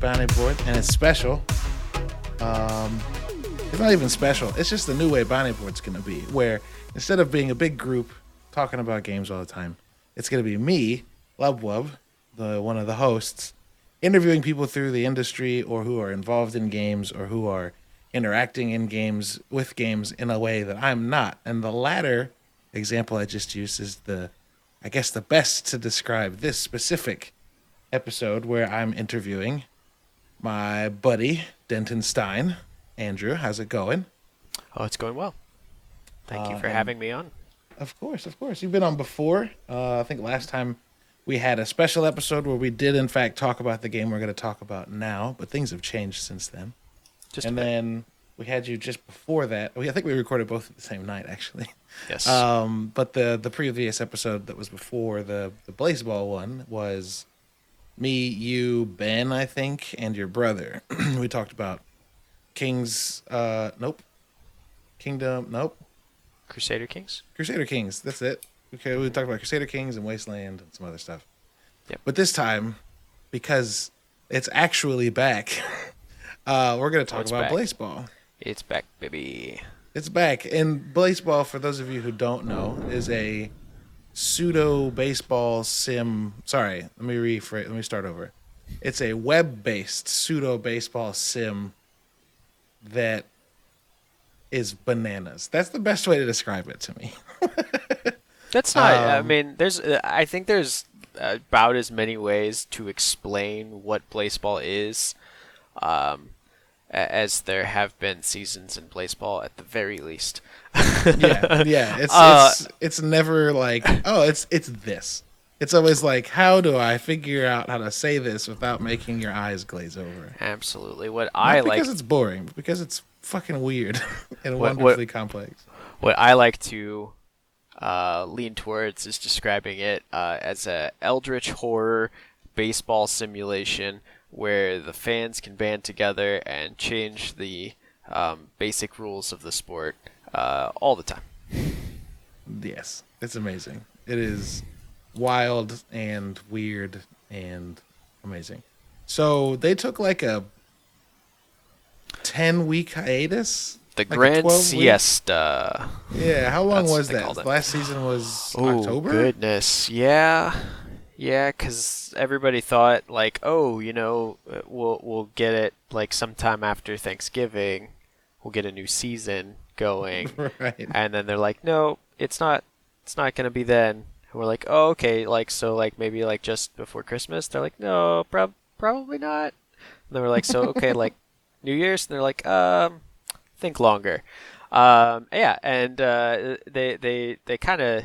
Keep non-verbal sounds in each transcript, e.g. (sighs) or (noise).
Bounty Board, and it's special. Um, it's not even special. It's just the new way Bounty Board's gonna be, where instead of being a big group talking about games all the time, it's gonna be me, Lubwub, the one of the hosts, interviewing people through the industry or who are involved in games or who are interacting in games with games in a way that I'm not. And the latter example I just used is the, I guess, the best to describe this specific episode where I'm interviewing my buddy Denton Stein. Andrew, how's it going? Oh, it's going well. Thank you for and- having me on. Of course, of course. You've been on before. Uh, I think last time we had a special episode where we did, in fact, talk about the game we're going to talk about now, but things have changed since then. Just and then we had you just before that. We, I think we recorded both at the same night, actually. yes. Um, but the the previous episode that was before the the Blaseball one was me, you, Ben, I think, and your brother. (clears throat) we talked about Kings. Uh, nope. Kingdom. Nope. Crusader Kings. Crusader Kings. That's it. Okay, we talked about Crusader Kings and Wasteland and some other stuff. Yep. But this time, because it's actually back, (laughs) uh, we're going to talk it's about back. Blaseball. It's back, baby. It's back. And Blaseball, for those of you who don't know, is a pseudo baseball sim. Sorry, let me rephrase. Let me start over. It's a web-based pseudo Blaseball sim that is bananas. That's the best way to describe it to me. (laughs) That's not. I Um, mean, there's. I think there's about as many ways to explain what baseball is, um, as there have been seasons in Blaseball at the very least. yeah, yeah. (laughs) It's Uh, it's it's never like oh, it's it's this. It's always like how do I figure out how to say this without making your eyes glaze over? Absolutely. What Not I like. because it's boring, but because it's fucking weird (laughs) and What- what- wonderfully complex. what I like to uh, lean towards is describing it uh, as a eldritch horror baseball simulation where the fans can band together and change the um, basic rules of the sport uh, all the time. Yes, it's amazing. It is wild and weird and amazing. So they took like a ten week hiatus. The Like Grand 12 week? Siesta. Yeah, how long That's was that? Last season was Oh October. goodness, yeah, yeah. Because everybody thought like, oh, you know, uh, we'll we'll get it like sometime after Thanksgiving. We'll get a new season going, (laughs) right. and then they're like, no, it's not. It's not gonna be then. And we're like, oh, okay, like so, like maybe like just before Christmas. They're like, no, prob- probably not. And then we're like, so okay, like (laughs) New Year's. And they're like, um, think longer. Um, yeah, and uh, they they they kind of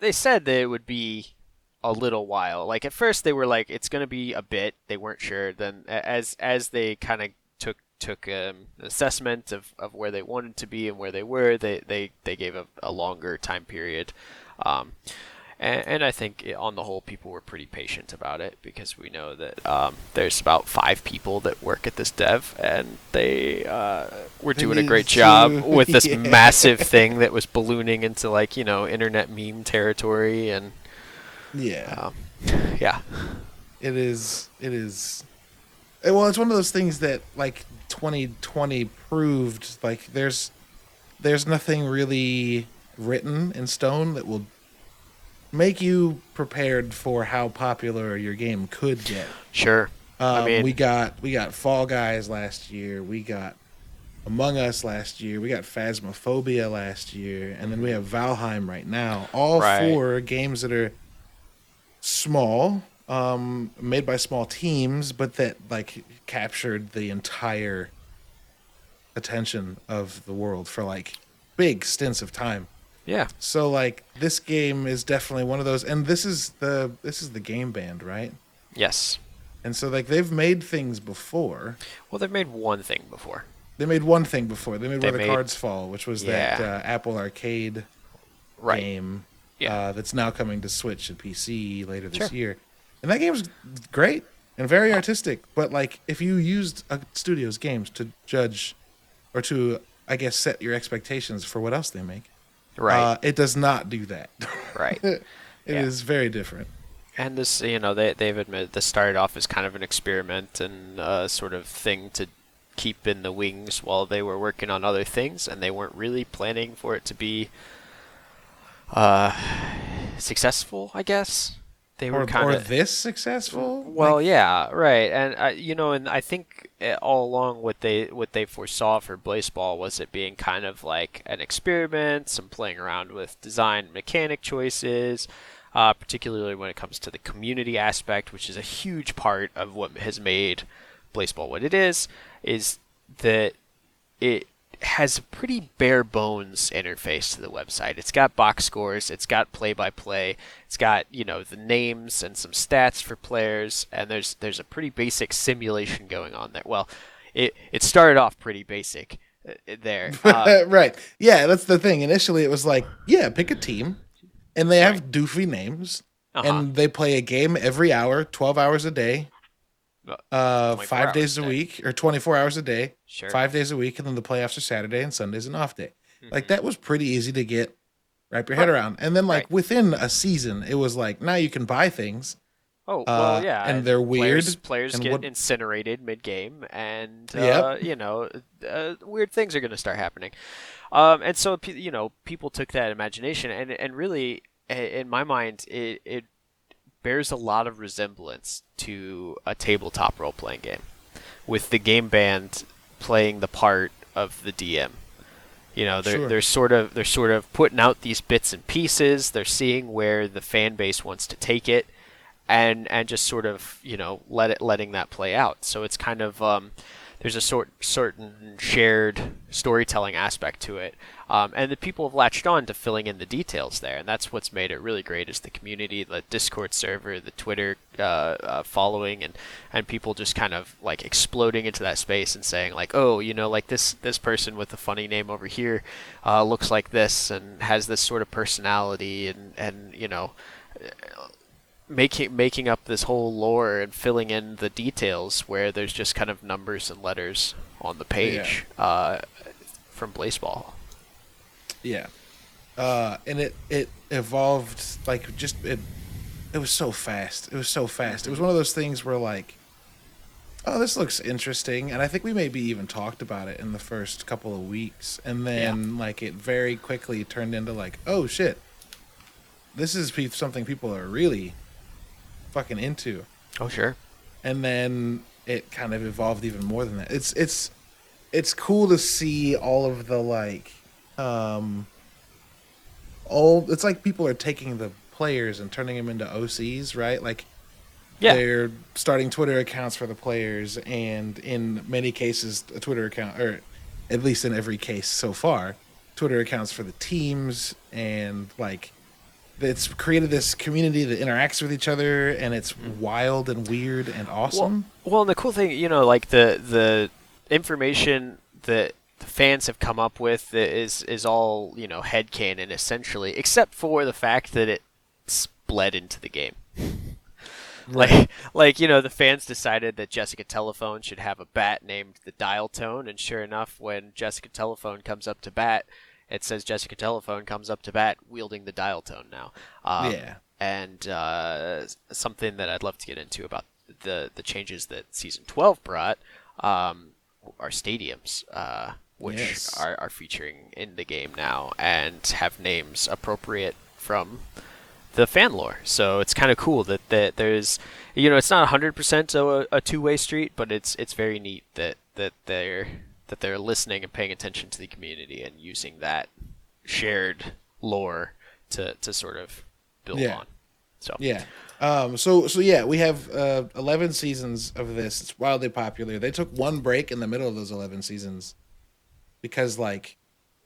they said that it would be a little while. Like at first they were like it's going to be a bit. They weren't sure. Then as as they kind of took took um, assessment of, of where they wanted to be and where they were, they they, they gave a, a longer time period. Um, and, and I think i- on the whole, people were pretty patient about it because we know that um, there's about five people that work at this dev, and they uh, were doing a great job with (laughs) this massive thing that was ballooning into like you know internet meme territory, and Yeah. um, yeah, it is it is eh, well it's one of those things that like 2020 proved like there's there's nothing really written in stone that will make you prepared for how popular your game could get sure. um, I mean- we got we got fall guys last year we got among us last year we got phasmophobia last year and then we have valheim right now all Right. four games that are small um made by small teams but that like captured the entire attention of the world for like big stints of time. Yeah, so like this game is definitely one of those and this is the this is the game band right? Yes. and so like they've made things before. Well, they've made one thing before. they made one thing before. They made They where the made- cards fall which was that uh, apple arcade Right. game Yeah. uh, that's now coming to Switch and PC later this Sure. year. And that game's great and very artistic. But like, if you used a studio's games to judge, or to I guess set your expectations for what else they make, Right. uh, it does not do that. right. (laughs) It is Yeah. very different. and this, you know, they they've admitted this started off as kind of an experiment and uh, sort of thing to keep in the wings while they were working on other things, and they weren't really planning for it to be uh, successful. I guess they were kind or of this successful. well, Like, yeah, right, and uh, you know, and I think uh, all along what they what they foresaw for Blaseball was it being kind of like an experiment, some playing around with design mechanic choices, uh, particularly when it comes to the community aspect, which is a huge part of what has made Blaseball what it is. Is that it has a pretty bare bones interface to the website. It's got box scores, it's got play by play, it's got, you know, the names and some stats for players, and there's there's a pretty basic simulation going on there. Well, it it started off pretty basic uh, there. Uh, (laughs) right. Yeah, that's the thing. Initially, it was like, yeah, pick a team, and they have doofy names, uh-huh. and they play a game every hour, twelve hours a day, Uh, uh, 24 five days a day. week, or twenty-four hours a day, Sure. five days a week, and then the playoffs are Saturday and Sunday's an off day. Like Mhm. that was pretty easy to get wrap your head Right. around. And then like Right. within a season, it was like now you can buy things. Oh well, Uh, yeah, and they're weird, players and get what- incinerated mid-game, and uh, Yep. you know, uh, weird things are going to start happening. Um, and so you know, people took that imagination, and and really, in my mind, it it bears a lot of resemblance to a tabletop role-playing game, with the game band playing the part of the DM. You know, they're Sure. they're sort of they're sort of putting out these bits and pieces. They're seeing where the fan base wants to take it, and and just sort of you know let it letting that play out. So it's kind of um, there's a sort certain shared storytelling aspect to it, um, and the people have latched on to filling in the details there, and that's what's made it really great. Is the community, the Discord server, the Twitter uh, uh, following, and and people just kind of like exploding into that space and saying like, oh, you know, like this this person with the funny name over here uh, looks like this and has this sort of personality, and and you know making making up this whole lore and filling in the details where there's just kind of numbers and letters on the page uh, from Blaseball. Yeah. Uh, and it it evolved like just it it was so fast. It was so fast. It was one of those things where like oh this looks interesting and I think we maybe even talked about it in the first couple of weeks and then like it very quickly turned into like oh shit. This is something people are really fucking into. Oh sure. and then it kind of evolved even more than that. It's it's it's cool to see all of the like um all it's like people are taking the players and turning them into OCs, right? Like Yeah. they're starting Twitter accounts for the players and in many cases a Twitter account or at least in every case so far, Twitter accounts for the teams and like it's created this community that interacts with each other and it's wild and weird and awesome. Well, and the cool thing, you know, like the the information that the fans have come up with is is all you know headcanon essentially, except for the fact that it bled into the game. (laughs) Like, like you know, the fans decided that Jessica Telephone should have a bat named the Dial Tone, and sure enough, when Jessica Telephone comes up to bat, it says Jessica Telephone comes up to bat wielding the Dial Tone now. Um, Yeah. And uh, something that I'd love to get into about the the changes that season twelve brought um, are stadiums, uh, which Yes. are, are featuring in the game now and have names appropriate from the fan lore. So it's kind of cool that, that there's, you know, it's not 100% a, a two-way street, but it's it's very neat that that they're that they're listening and paying attention to the community and using that shared lore to to sort of build Yeah. on. So Yeah. Um, so so yeah, we have uh, eleven seasons of this. It's wildly popular. They took one break in the middle of those eleven seasons because like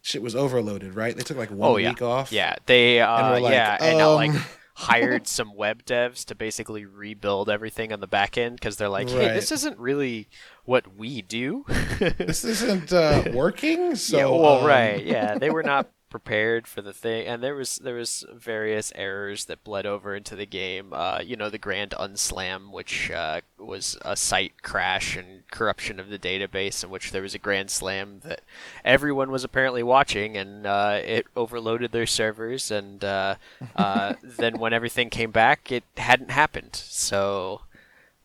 shit was overloaded, right? They took like one oh yeah, week off. yeah, they uh, we're like, yeah, and not like um, (laughs) hired some web devs to basically rebuild everything on the back end because they're like, hey, Right. this isn't really what we do. (laughs) This isn't uh, working. So yeah, well, um, right, yeah, they were not (laughs) prepared for the thing, and there was there was various errors that bled over into the game. Uh, you know, the grand unslam, which uh, was a site crash and corruption of the database, in which there was a grand slam that everyone was apparently watching, and uh, it overloaded their servers. And uh, uh, (laughs) then when everything came back, it hadn't happened. So,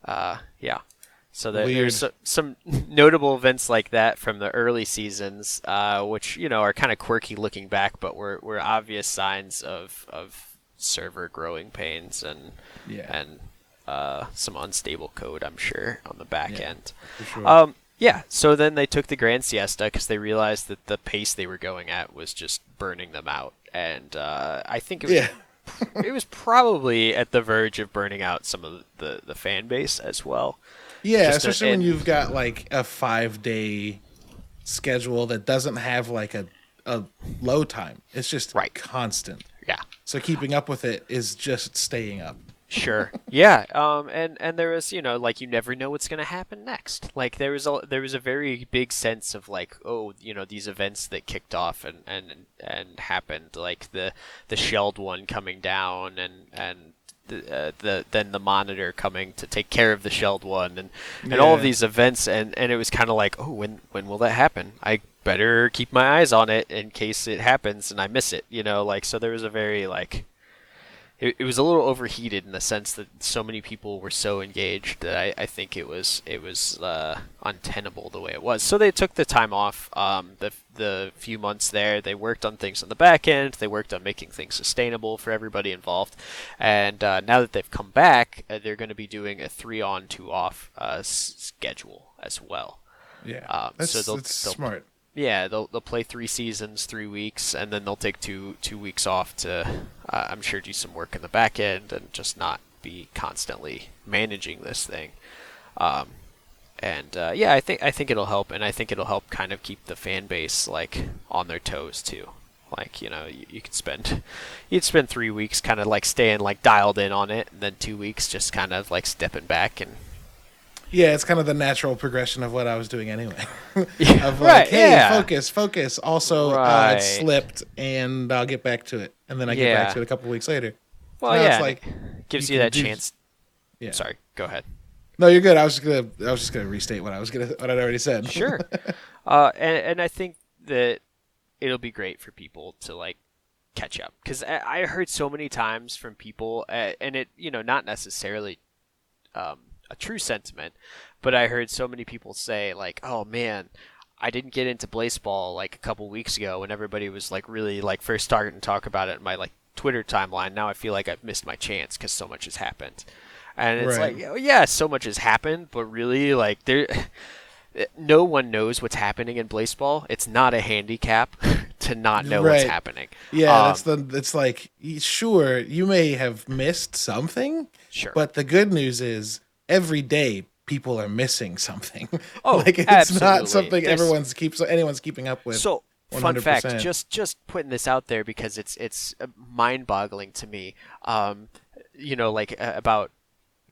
uh, yeah. So there, there's some notable events like that from the early seasons, uh, which you know are kind of quirky looking back, but were, were obvious signs of of server growing pains and Yeah. and uh, some unstable code, I'm sure, on the back Yeah, end. sure. Um, yeah. So then they took the grand siesta because they realized that the pace they were going at was just burning them out, and uh, I think it was, Yeah. (laughs) it was probably at the verge of burning out some of the the fan base as well. Yeah, Just especially when and- you've got like a five day schedule that doesn't have like a, a low time. It's just Right. constant. Yeah. So keeping up with it is just staying up. Sure. Yeah. Um. And and there was you know like you never know what's gonna happen next. Like there was a there was a very big sense of like oh you know these events that kicked off and and and happened like the the shelled one coming down and and. The, uh, the then the monitor coming to take care of the shelled one and, and all of these events. And, and it was kind of like oh when when will that happen? I better keep my eyes on it in case it happens and I miss it you know like so there was a very like it, it was a little overheated in the sense that so many people were so engaged that I, I think it was it was uh, untenable the way it was. So they took the time off. Um, the the few months there, they worked on things on the back end. They worked on making things sustainable for everybody involved. And uh, now that they've come back, uh, they're going to be doing a three on two off uh, s- schedule as well. Yeah. Um, that's so they'll- that's they'll- smart. Yeah, they'll they'll play three seasons, three weeks, and then they'll take two two weeks off to, uh, I'm sure, do some work in the back end and just not be constantly managing this thing. Um, and uh, yeah, I think I think it'll help, and I think it'll help kind of keep the fan base like on their toes too. Like you know, you, you could spend (laughs) you'd spend three weeks kind of like staying like dialed in on it, and then two weeks just kind of like stepping back and Yeah, it's kind of the natural progression of what I was doing anyway. (laughs) Yeah, of like, right, hey, yeah. focus, focus. Also, uh, it slipped, and I'll get back to it, and then I get Yeah. back to it a couple weeks later. well, now yeah, it's like gives you you, that do- chance. Yeah. Sorry, go ahead. No, you're good. I was just gonna, I was just gonna restate what I was gonna, what I'd already said. Sure. (laughs) uh, and and I think that it'll be great for people to like catch up because I, I heard so many times from people, uh, and it you know not necessarily um, a true sentiment, but I heard so many people say like, "Oh man." I didn't get into Blaseball like a couple weeks ago when everybody was like really like first starting to talk about it in my like Twitter timeline. Now I feel like I've missed my chance because so much has happened, and it's Right. like, oh, yeah, so much has happened, but really like there, (laughs) no one knows what's happening in Blaseball. It's not a handicap (laughs) to not know what's happening. Yeah, Um, that's the. It's like sure you may have missed something, Sure. but the good news is every day people are missing something. (laughs) Oh, like it's absolutely. not something There's- everyone's keeps anyone's keeping up with. So, fun fact, just just putting this out there because it's it's mind-boggling to me. Um, you know, like uh, about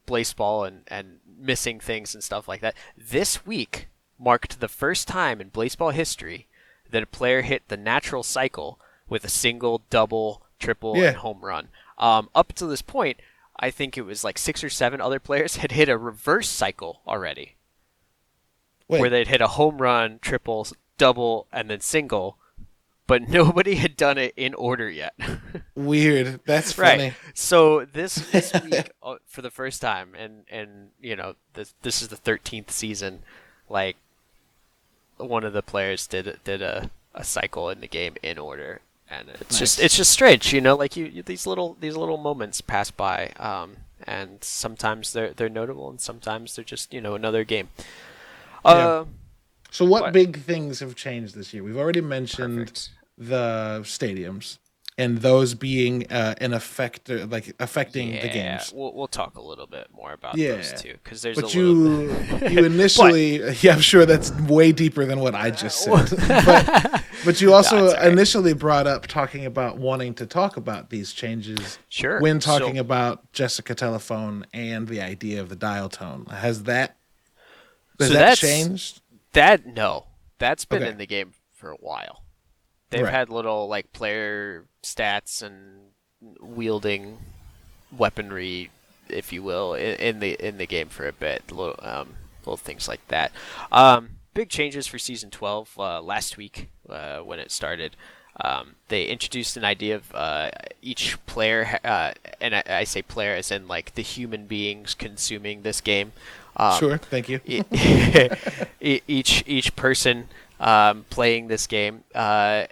Blaseball and and missing things and stuff like that. This week marked the first time in Blaseball history that a player hit the natural cycle with a single, double, triple, Yeah. and home run. Um, up to this point, I think it was like six or seven other players (laughs) had hit a reverse cycle already Wait, where they'd hit a home run, triple, double, and then single, but (laughs) nobody had done it in order yet. (laughs) weird. That's right. funny. So this this week, uh, for the first time, and and you know this this is the thirteenth season, like one of the players did did a, a cycle in the game in order. And it's just it's just strange, you know, like you, you these little these little moments pass by, um, and sometimes they're they're notable, and sometimes they're just you know another game. Uh, So, what What? big things have changed this year? We've already mentioned Perfect. the stadiums and those being uh, an effect, like affecting the games. We'll, we'll talk a little bit more about Yeah. those two because there's But a little. you, (laughs) you initially, (laughs) yeah, I'm sure that's way deeper than what I just said. (laughs) but, but you also all right. initially brought up talking about wanting to talk about these changes Sure. when talking So- about Jessica Telephone and the idea of the dial tone. Has that has So that changed? That no, that's been Okay. in the game for a while. They've Right. had little like player stats and wielding weaponry if you will, in, in the in the game for a bit. Little um, little things like that. Um, big changes for season 12 uh, last week uh, when it started. Um, they introduced an idea of uh, each player, uh, and I, I, say player as in like the human beings consuming this game. Um, sure, thank you. (laughs) each each person um, playing this game uh,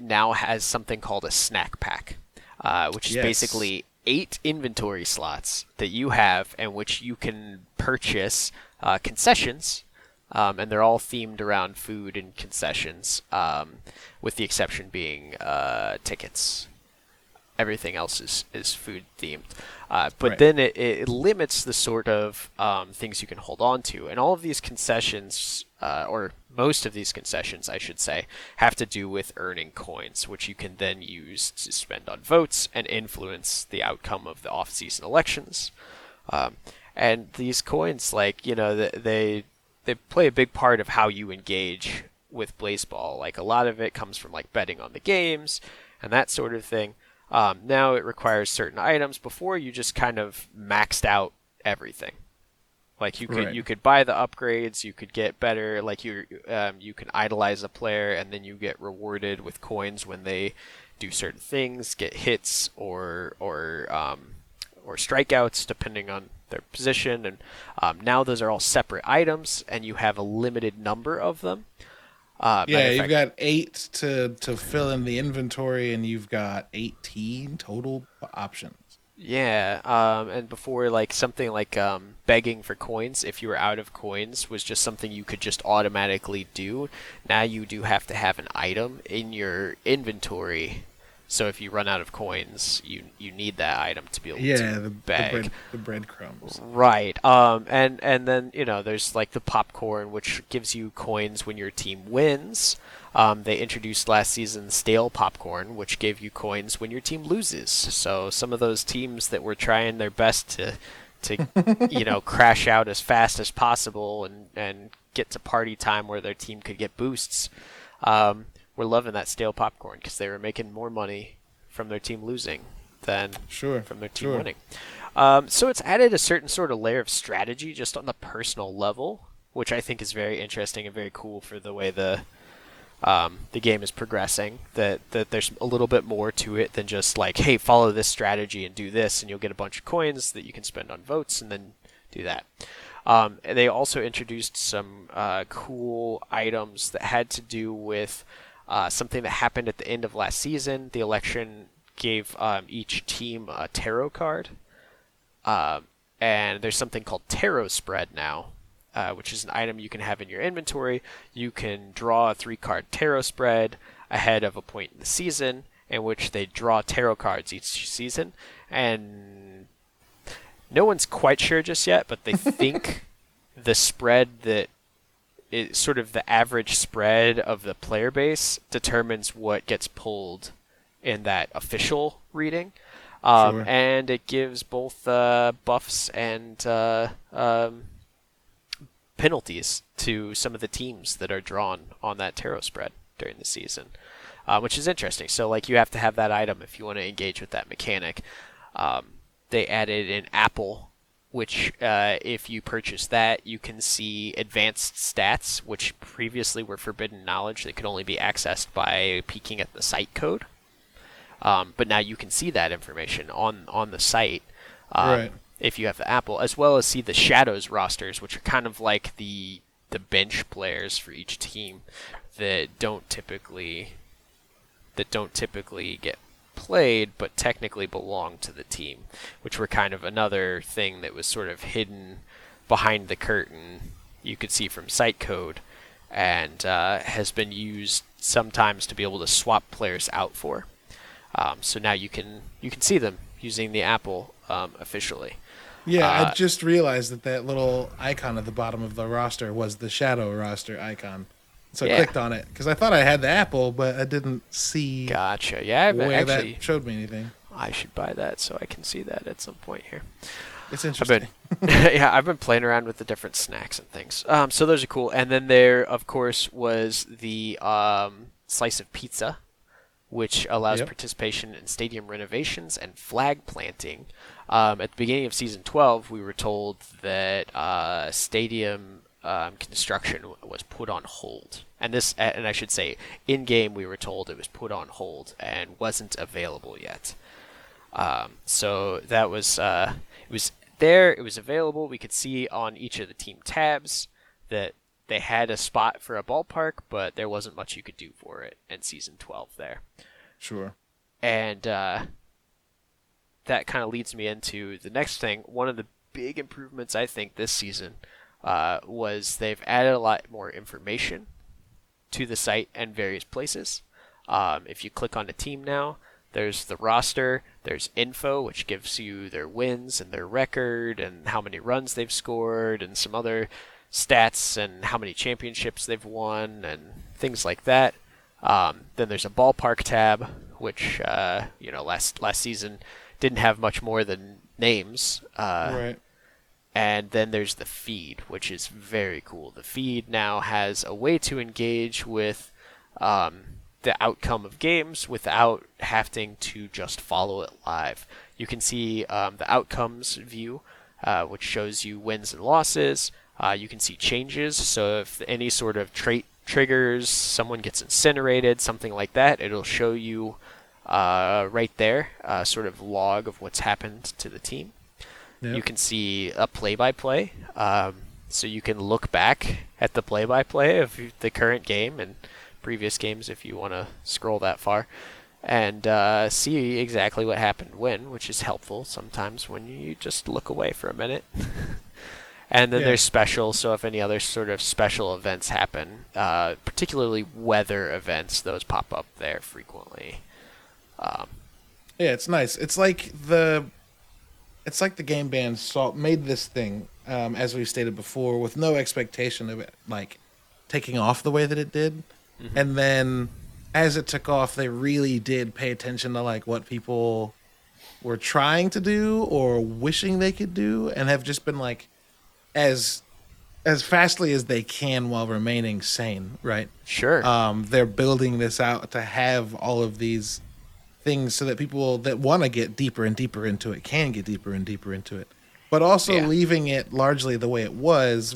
now has something called a snack pack, uh, which is yes. basically eight inventory slots that you have and which you can purchase uh, concessions um, and they're all themed around food and concessions, um, with the exception being uh, tickets. Everything else is, is food themed. Uh, but right. then it, it limits the sort of um, things you can hold on to. And all of these concessions, uh, or most of these concessions, I should say, have to do with earning coins, which you can then use to spend on votes and influence the outcome of the off season elections. Um, and these coins, like, you know, they they play a big part of how you engage with Blaseball. Like a lot of it comes from like betting on the games and that sort of thing. Um, now it requires certain items. Before you just kind of maxed out everything. Like you could right. you could buy the upgrades, you could get better. Like you um, you can idolize a player, and then you get rewarded with coins when they do certain things, get hits or or um, or strikeouts, depending on their position. And um, now those are all separate items, and you have a limited number of them. Uh, yeah, you've got eight to to fill in the inventory, and you've got eighteen total options. Yeah, um, and before like something like um, begging for coins, if you were out of coins, was just something you could just automatically do. Now you do have to have an item in your inventory so if you run out of coins, you you need that item to be able yeah, to the, bag. The, bread, the breadcrumbs. Right. Um. And and then you know there's like the popcorn, which gives you coins when your team wins. Um, they introduced last season stale popcorn, which gave you coins when your team loses. So some of those teams that were trying their best to to you know (laughs) crash out as fast as possible and and get to party time where their team could get boosts. Um, were loving that stale popcorn because they were making more money from their team losing than sure, from their team sure. winning. Um, so it's added a certain sort of layer of strategy just on the personal level, which I think is very interesting and very cool for the way the um, the game is progressing. That that there's a little bit more to it than just like, hey, follow this strategy and do this, and you'll get a bunch of coins that you can spend on votes, and then do that. Um, they also introduced some uh, cool items that had to do with uh, something that happened at the end of last season. The election gave um, each team a tarot card. Uh, and there's something called tarot spread now, uh, which is an item you can have in your inventory. You can draw a three card tarot spread ahead of a point in the season in which they draw tarot cards each season. And no one's quite sure just yet, but they (laughs) think the spread that it, sort of the average spread of the player base determines what gets pulled in that official reading. Um, sure. And it gives both uh, buffs and uh, um, penalties to some of the teams that are drawn on that tarot spread during the season, uh, which is interesting. So, like, you have to have that item if you want to engage with that mechanic. Um, they added an apple which uh, if you purchase that, you can see advanced stats, which previously were forbidden knowledge that could only be accessed by peeking at the site code. Um, but now you can see that information on on the site um, right. if you have the Apple, as well as see the Shadows rosters, which are kind of like the the bench players for each team that don't typically that don't typically get played but technically belonged to the team, which were kind of another thing that was sort of hidden behind the curtain. You could see from site code, and uh, has been used sometimes to be able to swap players out for. Um, so now you can you can see them using the Apple um, officially. Yeah, uh, I just realized that that little icon at the bottom of the roster was the shadow roster icon. So yeah. I clicked on it because I thought I had the Apple, but I didn't see. Gotcha. Yeah, where actually, that showed me anything. I should buy that so I can see that at some point here. It's interesting. I've (laughs) been, yeah, I've been playing around with the different snacks and things. Um, so those are cool. And then there, of course, was the um, slice of pizza, which allows Yep. participation in stadium renovations and flag planting. Um, at the beginning of season 12, we were told that uh, stadium um, construction was put on hold. And this, and I should say, in game, we were told it was put on hold and wasn't available yet. Um, so that was uh, it was there. It was available. We could see on each of the team tabs that they had a spot for a ballpark, but there wasn't much you could do for it in season 12 there. Sure. And uh, that kind of leads me into the next thing. One of the big improvements I think this season uh, was they've added a lot more information to the site and various places. Um, if you click on a team now, there's the roster, there's info, which gives you their wins and their record and how many runs they've scored and some other stats and how many championships they've won and things like that. Um, then there's a ballpark tab, which uh, you know last last season didn't have much more than names. Uh, right. And then there's the feed, which is very cool. The feed now has a way to engage with um, the outcome of games without having to just follow it live. You can see um, the outcomes view, uh, which shows you wins and losses. Uh, you can see changes. So if any sort of trait triggers, someone gets incinerated, something like that, it'll show you uh, right there, uh, sort of log of what's happened to the team. Yep. You can see a play-by-play, um, so you can look back at the play-by-play of the current game and previous games if you want to scroll that far, and uh, see exactly what happened when, which is helpful sometimes when you just look away for a minute. (laughs) and then Yeah. there's special, so if any other sort of special events happen, uh, particularly weather events, those pop up there frequently. Um, Yeah, it's nice. It's like the it's like the game band saw made this thing, um, as we've stated before, with no expectation of it like taking off the way that it did. And then as it took off, they really did pay attention to like what people were trying to do or wishing they could do and have just been like as as fastly as they can while remaining sane, right? sure. um, they're building this out to have all of these things so that people that want to get deeper and deeper into it can get deeper and deeper into it but also Yeah. leaving it largely the way it was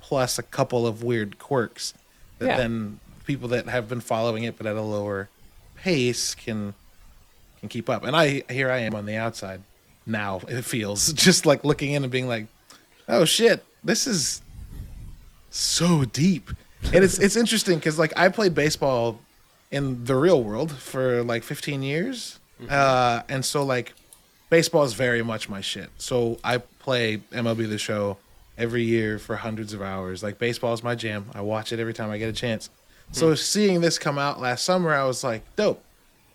plus a couple of weird quirks that Yeah. then people that have been following it but at a lower pace can can keep up and i here i am on the outside now (laughs) it feels (laughs) just like looking in and being like oh shit this is so deep and it's it's interesting because like i played baseball in the real world for like 15 years. Uh and so like baseball is very much my shit. So i play mlb the show every year for hundreds of hours. Like baseball is my jam. I watch it every time i get a chance. So seeing this come out last summer i was like dope.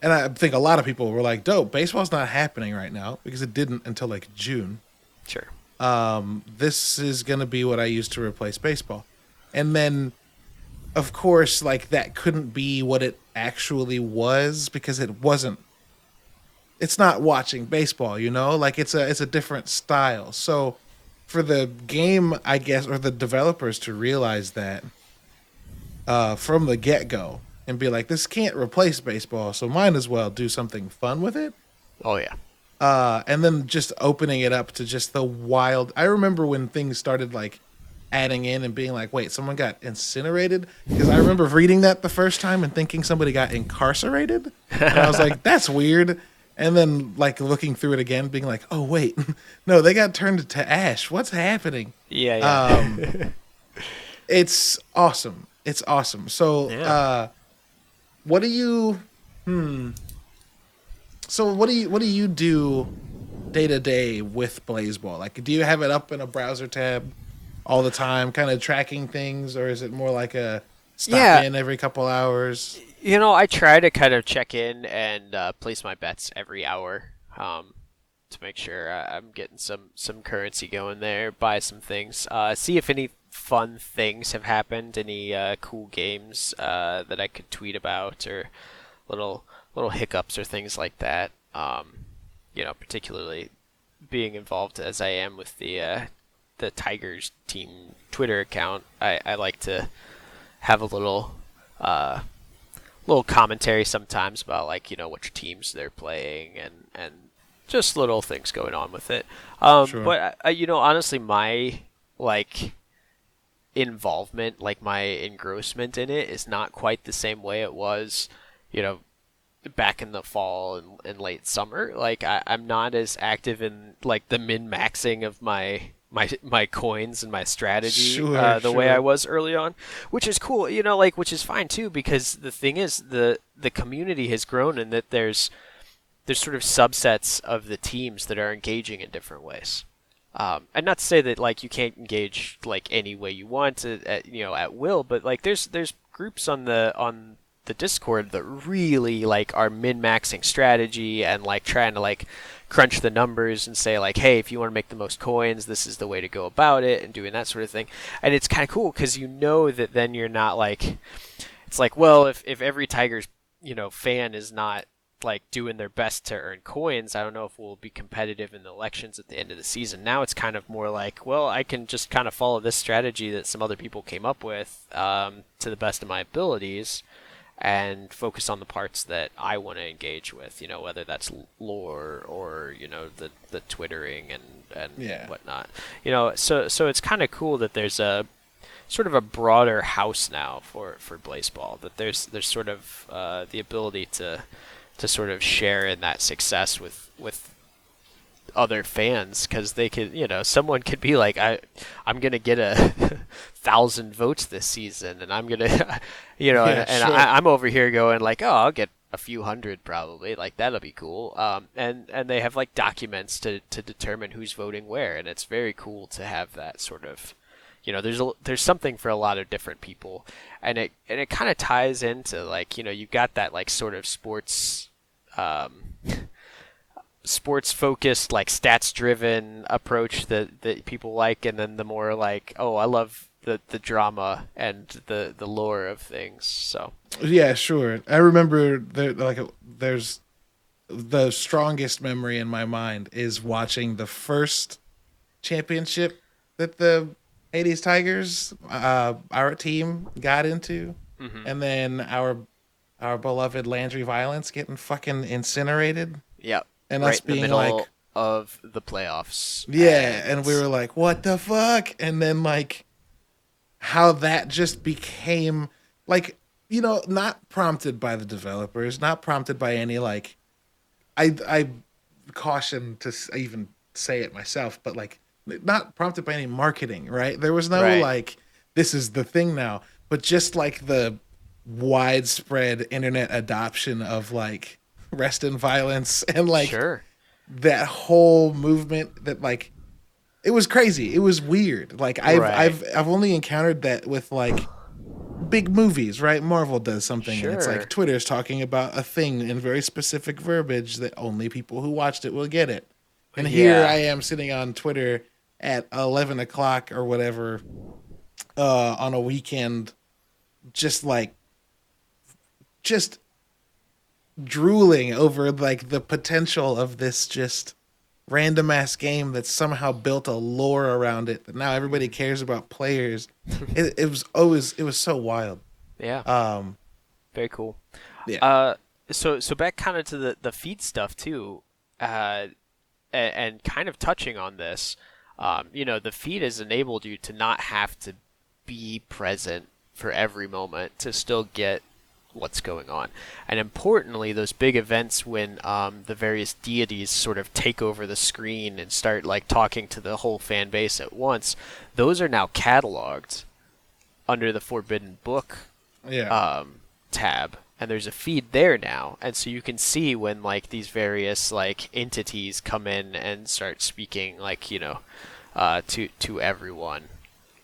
And i think a lot of people were like dope baseball's not happening right now because it didn't until like june. Sure. um, this is going to be what I use to replace baseball. And then, of course, like that couldn't be what it actually was because it wasn't. It's not watching baseball, you know. Like it's a it's a different style. So, for the game, I guess, or the developers to realize that uh, from the get go and be like, this can't replace baseball, so might as well do something fun with it Oh yeah. uh, and then just opening it up to just the wild. I remember when things started like adding in and being like, "Wait, someone got incinerated?" Because I remember reading that the first time and thinking somebody got incarcerated, and I was like, "That's weird." And then like looking through it again, being like, "Oh wait, (laughs) no, they got turned to ash. What's happening?" Yeah, yeah. Um, (laughs) it's awesome. It's awesome. So, Yeah. uh, what do you? Hmm. So what do you what do you do day to day with Blaseball? Like, do you have it up in a browser tab all the time, kind of tracking things, or is it more like a stop Yeah. in every couple hours? You know, I try to kind of check in and uh, place my bets every hour um, to make sure I'm getting some, some currency going there, buy some things, uh, see if any fun things have happened, any uh, cool games uh, that I could tweet about, or little little hiccups or things like that. Um, you know, particularly being involved as I am with the uh, the Tigers team Twitter account, I, I like to have a little uh, little commentary sometimes about like you know which teams they're playing and and just little things going on with it. Um, Sure. But uh, you know, honestly, my like involvement, like my engrossment in it, is not quite the same way it was, you know, back in the fall and, and late summer. Like I, I'm not as active in like the min maxing of my my my coins and my strategy Sure, uh, the way. I was early on, which is cool. You know, like which is fine too because the thing is the the community has grown and that there's there's sort of subsets of the teams that are engaging in different ways. Um, and not to say that like you can't engage like any way you want to, at, you know, at will, but like there's there's groups on the on the Discord that really like are min maxing strategy and like trying to like crunch the numbers and say like, hey, if you want to make the most coins, this is the way to go about it, and doing that sort of thing. And it's kind of cool because you know that then you're not like, it's like, well, if if every Tigers you know fan is not like doing their best to earn coins. I don't know if we'll be competitive in the elections at the end of the season. Now it's kind of more like, well, I can just kind of follow this strategy that some other people came up with um, to the best of my abilities and focus on the parts that I want to engage with, you know, whether that's lore or, you know, the, the twittering and, and Yeah. whatnot. You know, so so it's kind of cool that there's a sort of a broader house now for for Blaseball. That there's there's sort of uh, the ability to to sort of share in that success with with other fans because they could you know someone could be like I I'm gonna get a (laughs) thousand votes this season and I'm gonna (laughs) you know Yeah, and, and sure. I, I'm over here going like oh I'll get a few hundred probably like that'll be cool um and and they have like documents to to determine who's voting where and it's very cool to have that sort of you know there's a, there's something for a lot of different people and it and it kind of ties into like you know you've got that like sort of sports um (laughs) sports focused like stats driven approach that that people like and then the more like oh I love the the drama and the the lore of things so. Yeah, sure. I remember there like there's the strongest memory in my mind is watching the first championship that the Hades Tigers uh our team got into. And then our our beloved Landry Violence getting fucking incinerated. Yeah And right us being like- of the playoffs Yeah, and we were like, "What the fuck?" And then like how that just became like you know not prompted by the developers, not prompted by any like I I caution to even say it myself, but like not prompted by any marketing, right? There was no Right. like this is the thing now, but just like the widespread internet adoption of like rest in violence (laughs) and like sure. that whole movement that like it was crazy. It was weird. Like i've Right. i've i've only encountered that with like big movies right? Marvel does something and it's Sure. like twitter's talking about a thing in very specific verbiage that only people who watched it will get it. And here i am sitting on twitter at 11 o'clock or whatever uh on a weekend just like just drooling over like the potential of this just random ass game that somehow built a lore around it that now everybody cares about players (laughs) it, it was always it was so wild yeah um Very cool. Yeah. Uh, so so back kind of to the the feed stuff too, uh, and, and kind of touching on this, um, you know, the feed has enabled you to not have to be present for every moment to still get what's going on, and importantly, those big events when um, the various deities sort of take over the screen and start like talking to the whole fan base at once, those are now cataloged under the Forbidden Book yeah. um, tab. And there's a feed there now. And so you can see when like these various like entities come in and start speaking like you know uh, to to everyone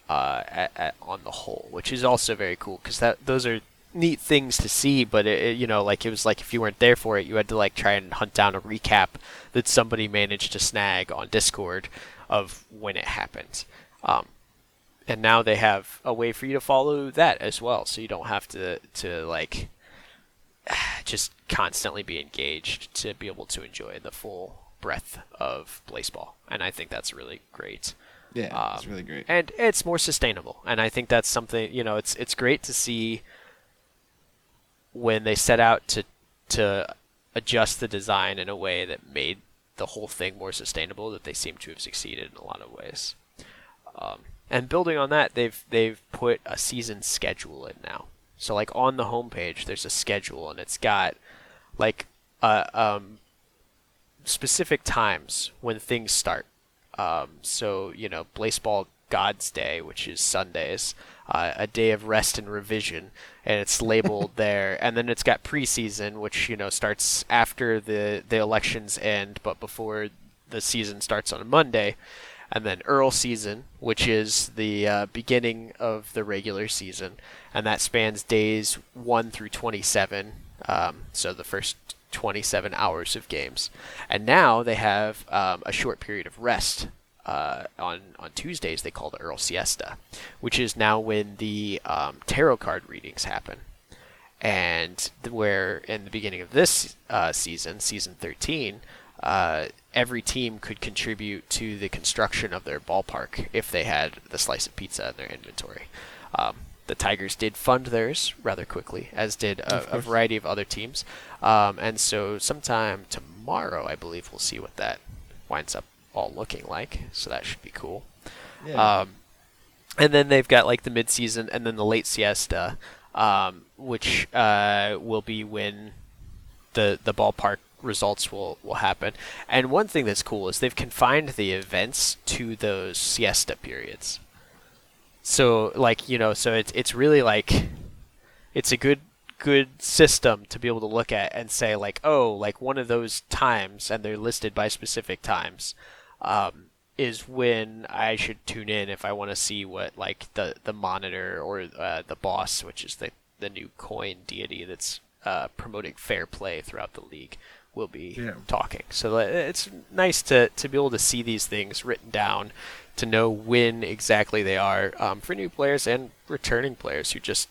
uh, at, at, on the whole which is also very cool because that those are neat things to see but it, it- you know like it was like if you weren't there for it you had to like try and hunt down a recap that somebody managed to snag on discord of when it happened. Um, and now they have a way for you to follow that as well so you don't have to to like (sighs) just constantly be engaged to be able to enjoy the full breadth of Blaseball and i think that's really great. Yeah it's um, really great. and it's more sustainable and i think that's something you know it's it's great to see when they set out to to adjust the design in a way that made the whole thing more sustainable, that they seem to have succeeded in a lot of ways. Um, and building on that, they've they've put a season schedule in now. So like on the homepage, there's a schedule, and it's got like uh, um, specific times when things start. Um, so you know, Blaseball God's Day, which is Sundays, uh, a day of rest and revision, and it's labeled (laughs) there. And then it's got preseason, which you know starts after the the elections end, but before the season starts on a Monday. And then Earl season, which is the uh, beginning of the regular season, and that spans days one through twenty-seven. Um, so the first 27 hours of games. And now they have um, a short period of rest uh, on on Tuesdays. They call the Earl Siesta, which is now when the um, tarot card readings happen. And where in the beginning of this uh, season, season 13, uh, every team could contribute to the construction of their ballpark if they had the slice of pizza in their inventory. Um, the Tigers did fund theirs rather quickly, as did a, a variety of other teams. Um, and so, sometime tomorrow, I believe we'll see what that winds up all looking like. So that should be cool. Yeah. Um, and then they've got like the mid-season and then the late siesta, um, which uh, will be when the the ballpark results will will happen. And one thing that's cool is they've confined the events to those siesta periods. So like you know, so it's it's really like it's a good good system to be able to look at and say like oh like one of those times and they're listed by specific times um, is when I should tune in if I want to see what like the the monitor or uh, the boss, which is the the new coin deity that's uh, promoting fair play throughout the league, will be Yeah. talking. So uh, it's nice to to be able to see these things written down, to know when exactly they are um, for new players and returning players who just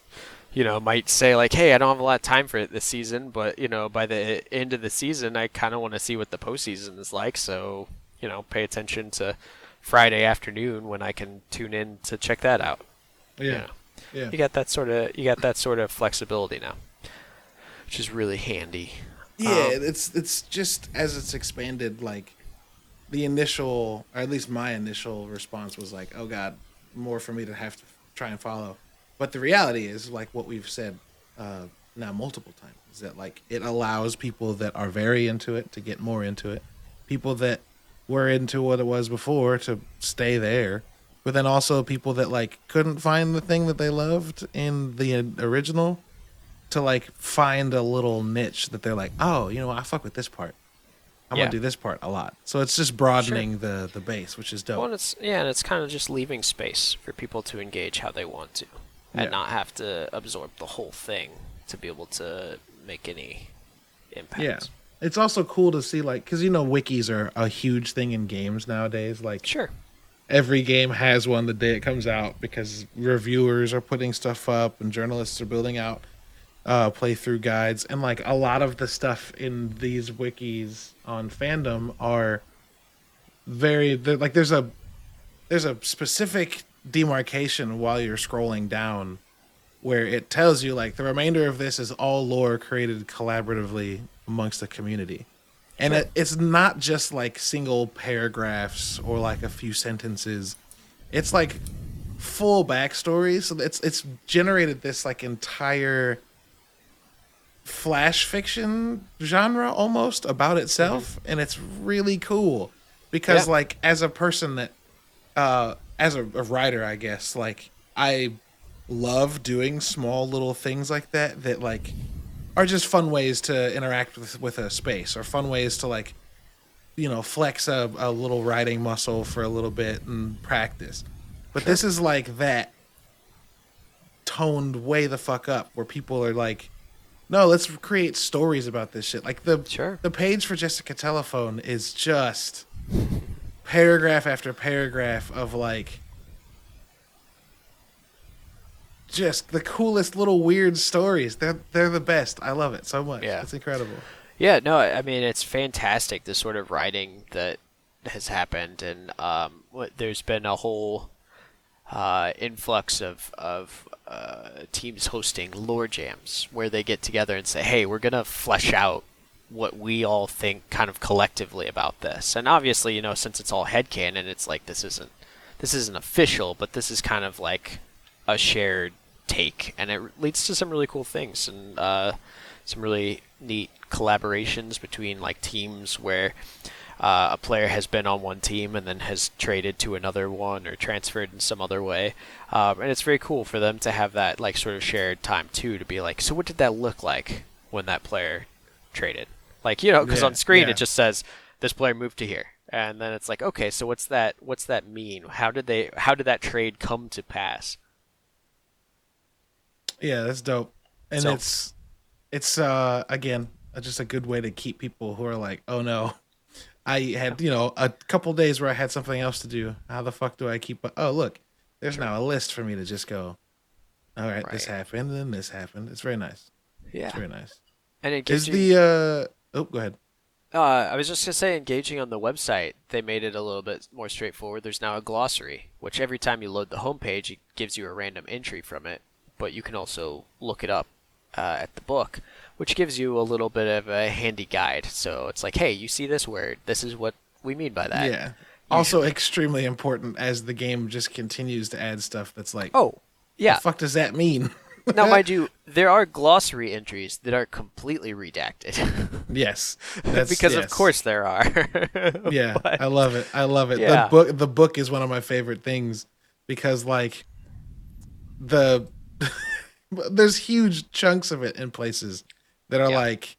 you know, might say like, "Hey, I don't have a lot of time for it this season, but you know, by the end of the season, I kind of want to see what the postseason is like." So, you know, pay attention to Friday afternoon when I can tune in to check that out. yeah. You, know, Yeah. you got that sort of you got that sort of flexibility now, which is really handy. Yeah, Um, it's it's just as it's expanded, like the initial, or at least my initial response was like, "Oh God, more for me to have to try and follow." But the reality is, like what we've said uh, now multiple times, is that like it allows people that are very into it to get more into it, people that were into what it was before to stay there, but then also people that like couldn't find the thing that they loved in the original to like find a little niche that they're like, oh, you know, I fuck with this part. I'm Yeah. gonna do this part a lot. So it's just broadening the the base, which is dope. Well, and it's yeah, and it's kind of just leaving space for people to engage how they want to, and Yeah. not have to absorb the whole thing to be able to make any impact. yeah, it's also cool to see like because you know wikis are a huge thing in games nowadays. Like Sure. every game has one the day it comes out because reviewers are putting stuff up and journalists are building out uh, playthrough guides and like a lot of the stuff in these wikis on fandom are very like there's a there's a specific demarcation while you're scrolling down where it tells you like the remainder of this is all lore created collaboratively amongst the community. And Sure. it, it's not just like single paragraphs or like a few sentences. It's like full backstory. So it's it's generated this like entire flash fiction genre almost about itself. And it's really cool because Yeah. like as a person that uh as a, a writer i guess like i love doing small little things like that that like are just fun ways to interact with with a space or fun ways to like you know flex a, a little writing muscle for a little bit and practice but this is like that toned way the fuck up where people are like no let's create stories about this shit like the Sure. the page for jessica telephone is just paragraph after paragraph of like just the coolest little weird stories. They're they're the best. I love it so much. Yeah. it's incredible. Yeah, no, I I mean it's fantastic the sort of writing that has happened, and um, there's been a whole uh, influx of of uh, teams hosting lore jams where they get together and say, "Hey, we're gonna flesh out what we all think kind of collectively about this." And obviously, you know, since it's all headcanon, it's like this isn't this isn't official, but this is kind of like a shared take, and it leads to some really cool things and uh, some really neat collaborations between like teams where uh, a player has been on one team and then has traded to another one or transferred in some other way. Um, and it's very cool for them to have that like sort of shared time too to be like, so what did that look like when that player traded? Like you know, because Yeah, on screen yeah. it just says this player moved to here, and then it's like, okay, so what's that? What's that mean? How did they? How did that trade come to pass? Yeah, that's dope. And So- it's it's uh again just a good way to keep people who are like, oh no, I had you know a couple days where I had something else to do. How the fuck do I keep? Oh look, there's now a list for me to just go. All right, this happened, then this happened. It's very nice. Yeah, It's very nice. and Is engaging. the uh oh go ahead. Uh, I was just gonna say, engaging on the website, they made it a little bit more straightforward. There's now a glossary, which every time you load the homepage, it gives you a random entry from it, but you can also look it up uh, at the book, which gives you a little bit of a handy guide. So it's like, hey, you see this word? This is what we mean by that. yeah. Also extremely important as the game just continues to add stuff that's like, Oh, yeah. the fuck does that mean? (laughs) now, mind (laughs) you, there are glossary entries that are completely redacted. (laughs) yes, because of course there are. yeah But- i love it i love it Yeah. the book the book is one of my favorite things because like the (laughs) there's huge chunks of it in places that are Yeah. like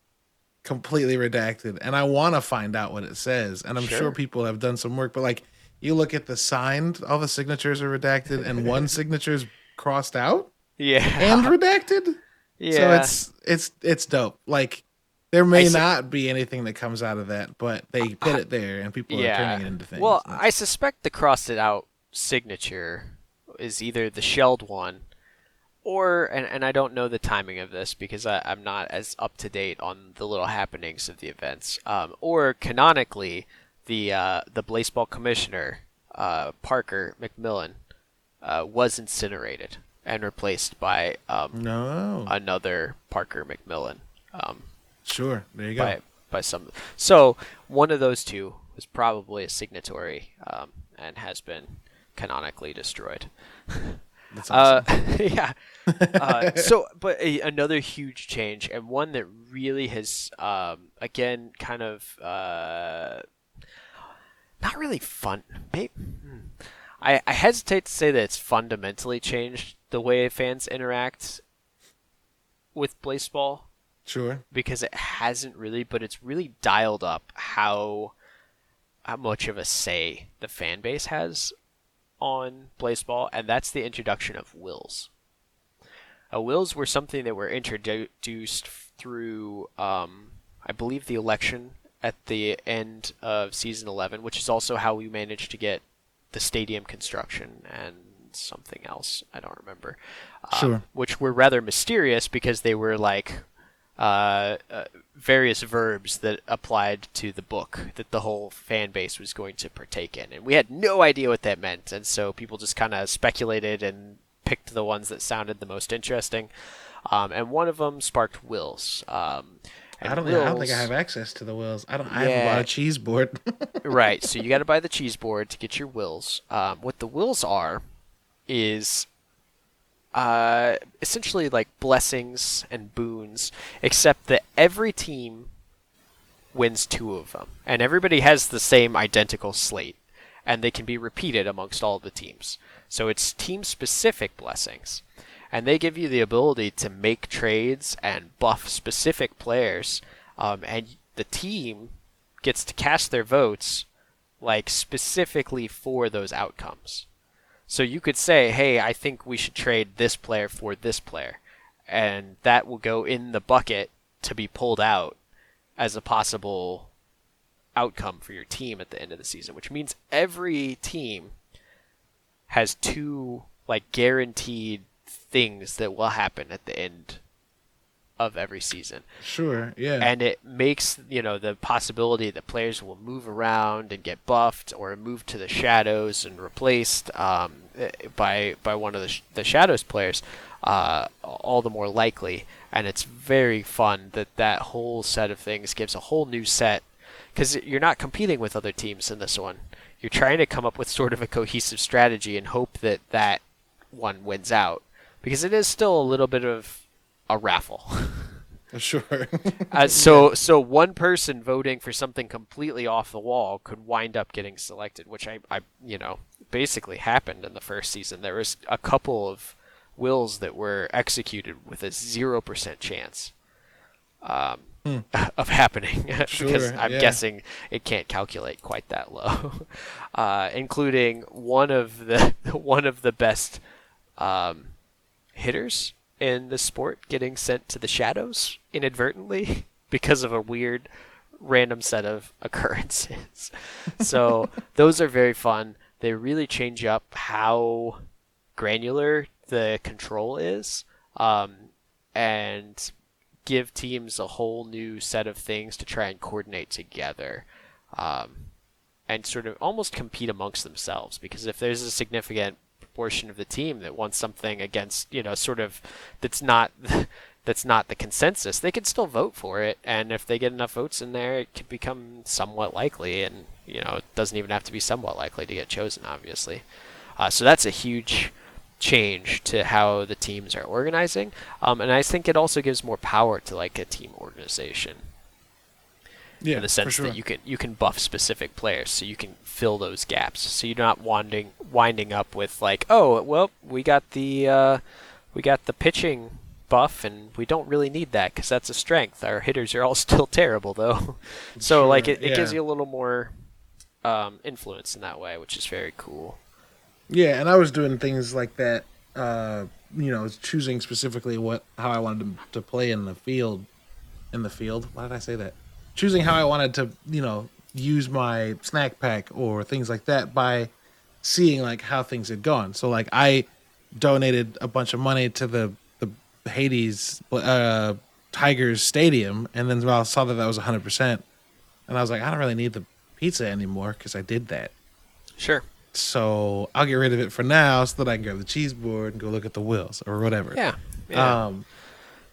completely redacted and i want to find out what it says and i'm sure. Sure. people have done some work but like you look at the signed all the signatures are redacted and one (laughs) signature's crossed out yeah. and redacted yeah. so it's it's it's dope. Like there may su- not be anything that comes out of that, but they put it there and people are turning it into things. Well, I suspect the crossed it out signature is either the shelled one or and, and I don't know the timing of this because I, I'm not as up to date on the little happenings of the events. Um, or canonically the uh, the Blaseball commissioner, uh, Parker MacMillan, uh, was incinerated and replaced by um, no, another Parker MacMillan. Um, sure. There you go. by by some. So one of those two was probably a signatory um, and has been canonically destroyed. (laughs) That's awesome. Uh, (laughs) yeah. Uh, so, but a, another huge change and one that really has, um, again, kind of uh, not really fun. Maybe, hmm. I, I hesitate to say that it's fundamentally changed the way fans interact with Blaseball sure. because it hasn't really, but it's really dialed up how how much of a say the fan base has on Blaseball, and that's the introduction of wills. Uh, wills were something that were introduced through, um, I believe, the election at the end of season 11, which is also how we managed to get the stadium construction and something else. I don't remember. Um, Sure. Which were rather mysterious because they were like uh, uh, various verbs that applied to the book that the whole fan base was going to partake in. And we had no idea what that meant. And so people just kind of speculated and picked the ones that sounded the most interesting. Um, and one of them sparked wills. Um, I don't. I don't think I have access to the wills. I don't. I haven't Yeah. bought a cheese board. (laughs) right. So you got to buy the cheese board to get your wills. Um, what the wills are is uh, essentially like blessings and boons, except that every team wins two of them, and everybody has the same identical slate, and they can be repeated amongst all the teams. So it's team-specific blessings, and they give you the ability to make trades and buff specific players, um, and the team gets to cast their votes like specifically for those outcomes. So you could say, "Hey, I think we should trade this player for this player." And that will go in the bucket to be pulled out as a possible outcome for your team at the end of the season, which means every team has two like guaranteed things that will happen at the end of every season. Sure, yeah. And it makes, you know, the possibility that players will move around and get buffed or move to the shadows and replaced um, by by one of the, sh- the shadows players uh, all the more likely. And it's very fun that that whole set of things gives a whole new set because you're not competing with other teams in this one. You're trying to come up with sort of a cohesive strategy and hope that that one wins out because it is still a little bit of a raffle. (laughs) Sure. (laughs) uh, so so one person voting for something completely off the wall could wind up getting selected, which I, I you know basically happened in the first season. There was a couple of wills that were executed with a zero percent chance um, hmm. (laughs) of happening sure, because I'm yeah. guessing it can't calculate quite that low, uh, including one of the one of the best um, hitters in the sport getting sent to the shadows inadvertently (laughs) because of a weird random set of (laughs) occurrences. so (laughs) those are very fun. They really change up how granular the control is um, and give teams a whole new set of things to try and coordinate together um, and sort of almost compete amongst themselves because if there's a significant portion of the team that wants something against, you know, sort of that's not (laughs) that's not the consensus, they can still vote for it. And if they get enough votes in there, it could become somewhat likely. And you know, it doesn't even have to be somewhat likely to get chosen, obviously. Uh, so that's a huge change to how the teams are organizing. Um, and I think it also gives more power to like a team organization. Yeah, in the sense sure. that you can you can buff specific players, so you can fill those gaps. So you're not winding winding up with like, oh, well, we got the uh, we got the pitching buff, and we don't really need that because that's a strength. Our hitters are all (laughs) still terrible though, (laughs) so Sure, like it, it gives you a little more um, influence in that way, which is very cool. Yeah, and I was doing things like that. Uh, you know, choosing specifically what how I wanted to, to play in the field. In the field, why did I say that? Choosing how I wanted to, you know, use my snack pack or things like that by seeing like how things had gone. So like I donated a bunch of money to the the Hades uh, Tigers stadium, and then I saw that that was hundred percent, and I was like, I don't really need the pizza anymore because I did that. Sure. So I'll get rid of it for now, so that I can grab the cheese board and go look at the wheels or whatever. Yeah. yeah. Um,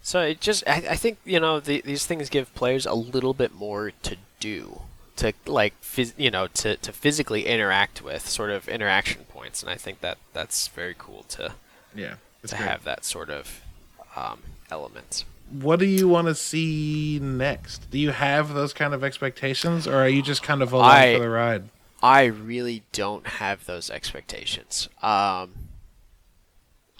So it just, I, I think you know, the, these things give players a little bit more to do, to like, phys- you know, to, to physically interact with, sort of interaction points, and I think that that's very cool to yeah. To great. have that sort of um, element. What do you want to see next? Do you have those kind of expectations, or are you just kind of along I- for the ride? I really don't have those expectations. Um,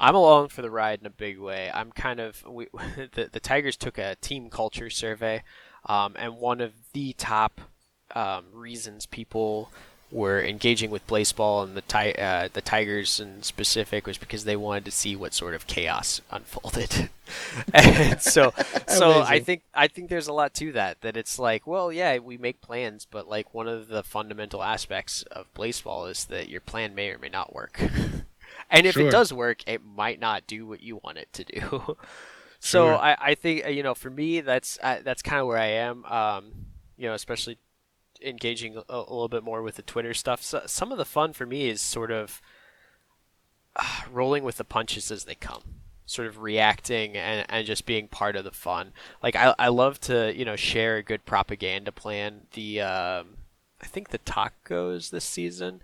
I'm along for the ride in a big way. I'm kind of we, (laughs) the the Tigers took a team culture survey, um, and one of the top um, reasons people were engaging with Blaseball and the ti- uh, the Tigers in specific was because they wanted to see what sort of chaos (laughs) unfolded. (laughs) and so so I think I think there's a lot to that that it's like, well, yeah, we make plans, but like one of the fundamental aspects of Blaseball is that your plan may or may not work. And if Sure. it does work, it might not do what you want it to do. (laughs) so Sure. I, I think you know for me that's uh, that's kind of where I am. Um, you know, especially engaging a, a little bit more with the Twitter stuff. So, some of the fun for me is sort of uh, (sighs) rolling with the punches as they come, sort of reacting and, and just being part of the fun. Like I, I love to you know share a good propaganda plan. The um, I think the tacos this season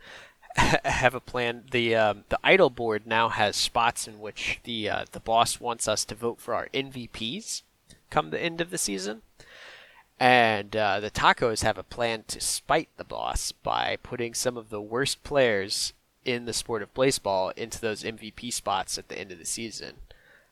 (laughs) have a plan. The um, the idol board now has spots in which the uh, the boss wants us to vote for our MVPs come the end of the season. And uh, the tacos have a plan to spite the boss by putting some of the worst players in the sport of Blaseball into those MVP spots at the end of the season.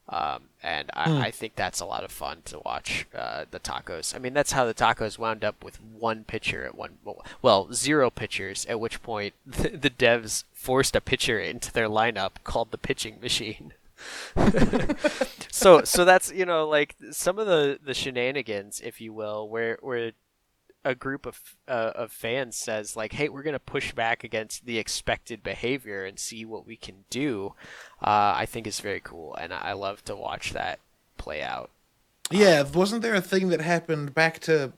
Um, and I, I think that's a lot of fun to watch uh, the tacos. I mean, that's how the tacos wound up with one pitcher at one, well, zero pitchers. At which point, (laughs) the, the devs forced a pitcher into their lineup called the pitching machine. (laughs) so, so that's you know like some of the the shenanigans, if you will, where where a group of uh, of fans says like, "Hey, we're going to push back against the expected behavior and see what we can do," uh, I think is very cool, and I love to watch that play out. Yeah, wasn't there a thing that happened back to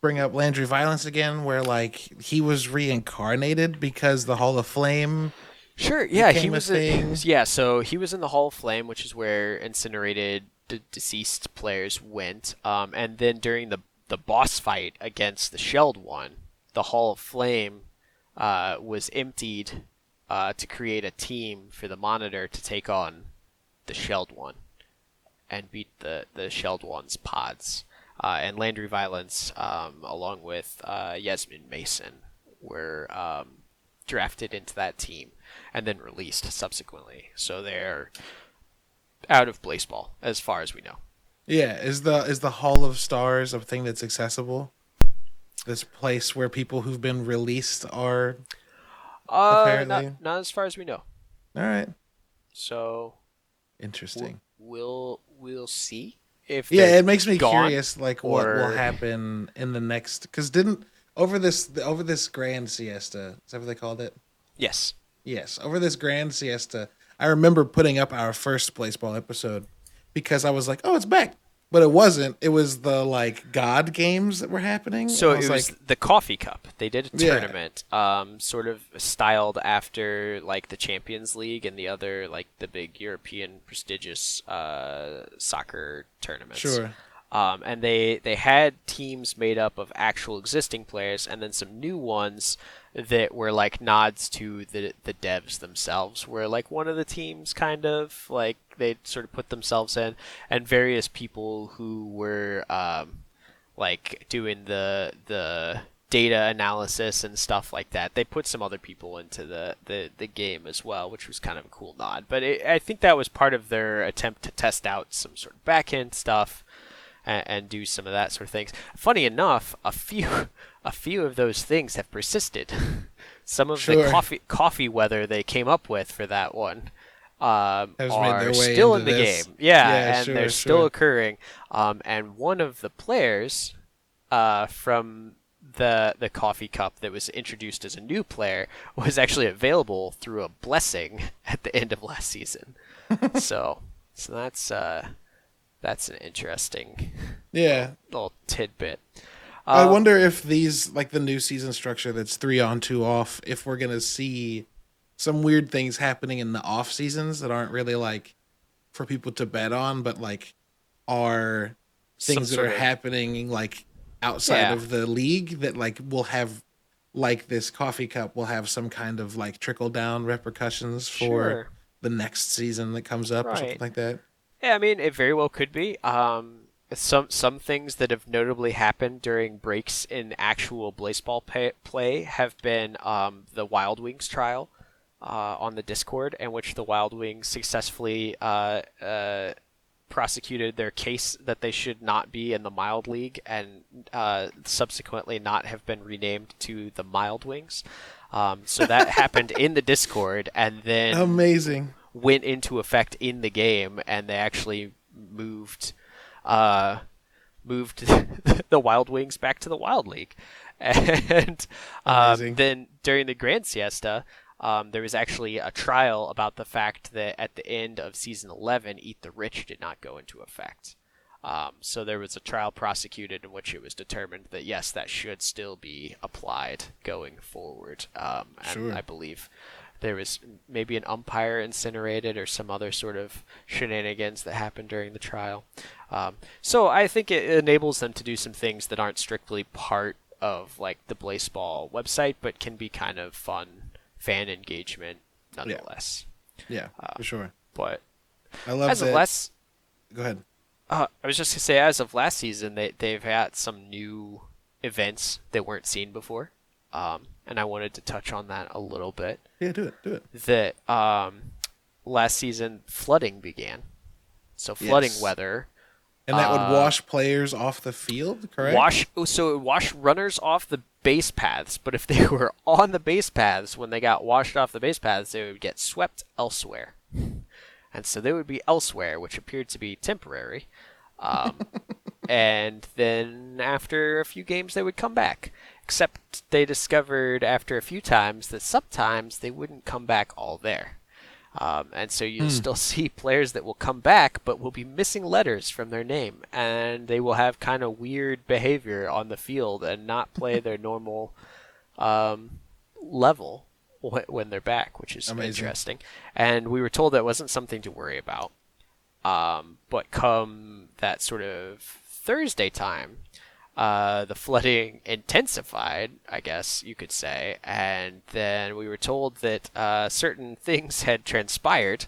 bring up Landry Violence again, where like he was reincarnated because the Hall of Flame? Sure. Yeah, he a was. thing. yeah, so he was in the Hall of Flame, which is where incinerated deceased players went. Um, and then during the the boss fight against the Shelled One, the Hall of Flame uh, was emptied uh, to create a team for the Monitor to take on the Shelled One and beat the the Shelled One's pods. Uh, and Landry Violence, um, along with uh, Yazmin Mason, were um, drafted into that team and then released subsequently. So they're out of Blaseball as far as we know. Yeah, is the is the Hall of Stars a thing that's accessible? This place where people who've been released are. Uh, Apparently. not, not as far as we know. All right, So interesting. we'll we'll see if Yeah, it makes me curious, like what will happen in the next. Because didn't over this over this grand siesta is that what they called it? Yes. Yes, over this grand siesta, I remember putting up our first baseball episode because I was like, "Oh, it's back," but it wasn't. It was the like God games that were happening. So it was like, the Coffee Cup. They did a Yeah. tournament, um, sort of styled after like the Champions League and the other like the big European prestigious uh, soccer tournaments. sure, Um, and they they had teams made up of actual existing players, and then some new ones that were like nods to the the devs themselves. Where like one of the teams kind of like they sort of put themselves in, and various people who were um, like doing the the data analysis and stuff like that. They put some other people into the, the, the game as well, which was kind of a cool nod. But it, I think that was part of their attempt to test out some sort of back end stuff and, and do some of that sort of things. Funny enough, a few (laughs) a few of those things have persisted. (laughs) some of the coffee coffee weather they came up with for that one um, are still in the this. game. Yeah, Yeah, and sure, they're still occurring. Um, and one of the players uh, from the the coffee cup that was introduced as a new player (laughs) was actually available through a blessing at the end of last season. so so that's uh, that's an interesting yeah. little tidbit. I Uh, wonder if these like the new season structure that's three on two off. If we're gonna see some weird things happening in the off seasons that aren't really like for people to bet on, but like are things that are of- happening like outside Yeah. of the league that like will have like this coffee cup will have some kind of like trickle down repercussions for Sure. the next season that comes up or something like that. Yeah, I mean, it very well could be. Um, some some things that have notably happened during breaks in actual Blaseball pay, play have been um, the Wild Wings trial uh, on the Discord, in which the Wild Wings successfully uh, uh, prosecuted their case that they should not be in the Mild League and uh, subsequently not have been renamed to the Mild Wings. Um, so that (laughs) happened in the Discord, and then Amazing. Went into effect in the game, and they actually moved, uh, moved (laughs) the Wild Wings back to the Wild League, (laughs) and um, then during the Grand Siesta. Um, there was actually a trial about the fact that at the end of season 11, Eat the Rich did not go into effect. Um, so there was a trial prosecuted in which it was determined that yes, that should still be applied going forward. Um, and Sure. I believe there was maybe an umpire incinerated or some other sort of shenanigans that happened during the trial. Um, so I think it enables them to do some things that aren't strictly part of like the Blaseball website, but can be kind of fun fan engagement nonetheless. Yeah, for sure. But I love as that. of last, Go ahead. uh, I was just gonna say, as of last season, they they've had some new events that weren't seen before, um, and I wanted to touch on that a little bit. Yeah, do it. Do it. That um, last season flooding began, so flooding Yes. weather And that Uh, would wash players off the field, correct? wash. oh, So it would wash runners off the base paths, but if (laughs) they were on the base paths when they got washed off the base paths, they would get swept elsewhere, and so they would be elsewhere, which appeared to be temporary. Um, (laughs) and then after a few games, they would come back. Except they discovered after a few times that sometimes they wouldn't come back all there. Um, and so you'll still (laughs) see players that will come back, but will be missing letters from their name, and they will have kind of weird behavior on the field and not play their normal um, level wh- when they're back, which is Amazing. interesting. And we were told that wasn't something to worry about. Um, but come that sort of Thursday time, uh, the flooding intensified, I guess you could say, and then we were told that uh, certain (laughs) things had transpired,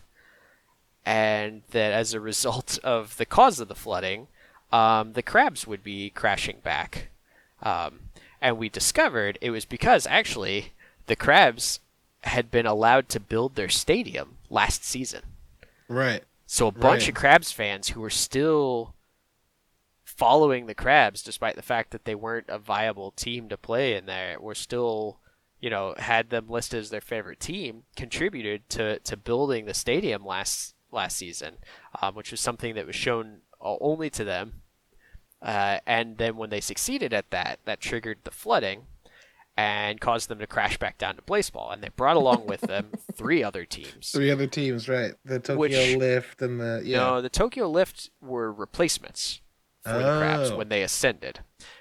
and that as a result (laughs) of the cause of the flooding, um, the crabs would be crashing back. Um, and we discovered it was because actually the crabs had been allowed to build their stadium last season. Right. So a bunch Right. of Crabs fans who were still following the Crabs, despite the fact that they weren't a viable team to play in there, were still, you know, had them listed as their favorite team, contributed to, to building the stadium last last season, um, which was something that was shown only to them. Uh, and then when they succeeded at that, that triggered the flooding and caused them to crash back down to Blaseball. And they brought along with (laughs) them three other teams. Three other teams, right? The Tokyo Which- Lift and the yeah. No, the Tokyo Lift were replacements for the Crabs Oh. when they ascended.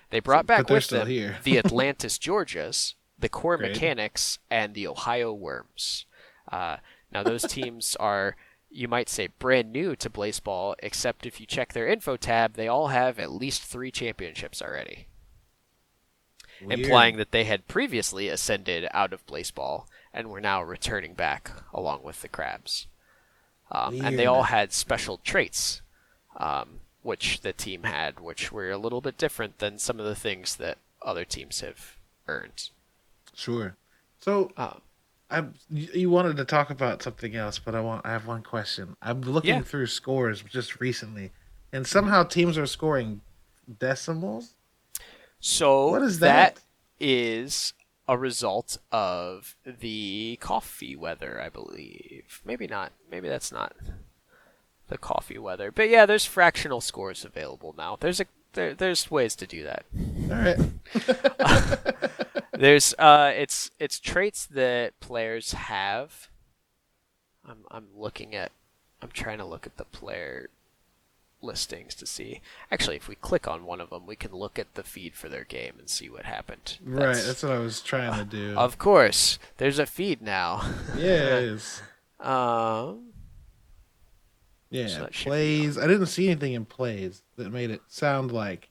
They brought back with them here. the (laughs) Atlantis Georgias, the Core Great. Mechanics, and the Ohio Worms. Uh, now, those (laughs) teams are, you might say, brand new to Blaseball, except if you check their info tab, they all have at least three championships already, Weird. implying that they had previously ascended out of Blaseball and were now returning back along with the Crabs. Um, and they all had special traits, um, which the team had, which were a little bit different than some of the things that other teams have earned. Sure. So Uh, I you you wanted to talk about something else, but I want I have one question. I'm looking Yeah. through scores just recently, and somehow teams are scoring decimals. so What is that? that is a result of the coffee weather, I believe. Maybe not. Maybe that's not the coffee weather. But yeah, there's fractional scores available now. There's a there, there's ways to do that. All right. (laughs) There's uh it's it's traits that players have. I'm I'm looking at I'm trying to look at the player listings to see. Actually, if we click on one of them, we can look at the feed for their game and see what happened. right. That's what I was trying to do. of course. There's a feed now. yeah, it (laughs) is. um Yeah, So that should be plays. I didn't see anything in plays that made it sound like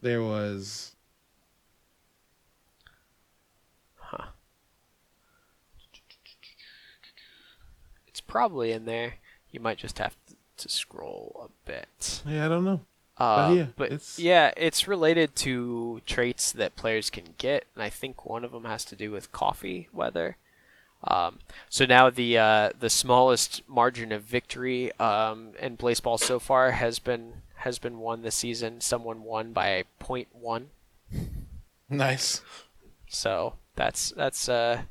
there was. Huh. It's probably in there. You might just have to, scroll a bit. Yeah, I don't know. Uh, yeah, but it's- yeah, it's related to traits that players can get, and I think one of them has to do with coffee weather. Um, so now the uh, the smallest margin of victory um, in Blaseball so far has been has been won this season. Someone won by 0.1. Nice. So that's that's uh,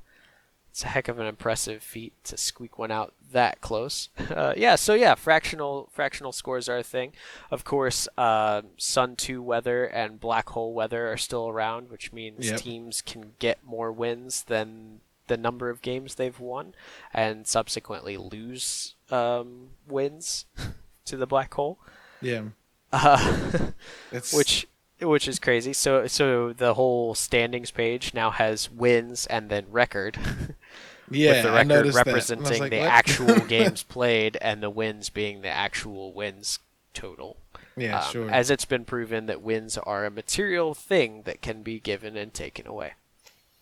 it's a heck of an impressive feat to squeak one out that close. (laughs) Uh, yeah, so yeah, fractional fractional scores are a thing. Of course, uh, Sun Two weather and Black Hole weather are still around, which means Yep. teams can get more wins than the number of games they've won, and subsequently lose um, wins (laughs) to the Black Hole. Yeah. Uh, (laughs) It's which which is crazy. So so the whole standings page now has wins and then record, (laughs) yeah, with the I record noticed that. And I was representing like, the what? actual games played and the wins being the actual wins total. Yeah, Um, sure. As it's been proven that wins are a material thing that can be given and taken away.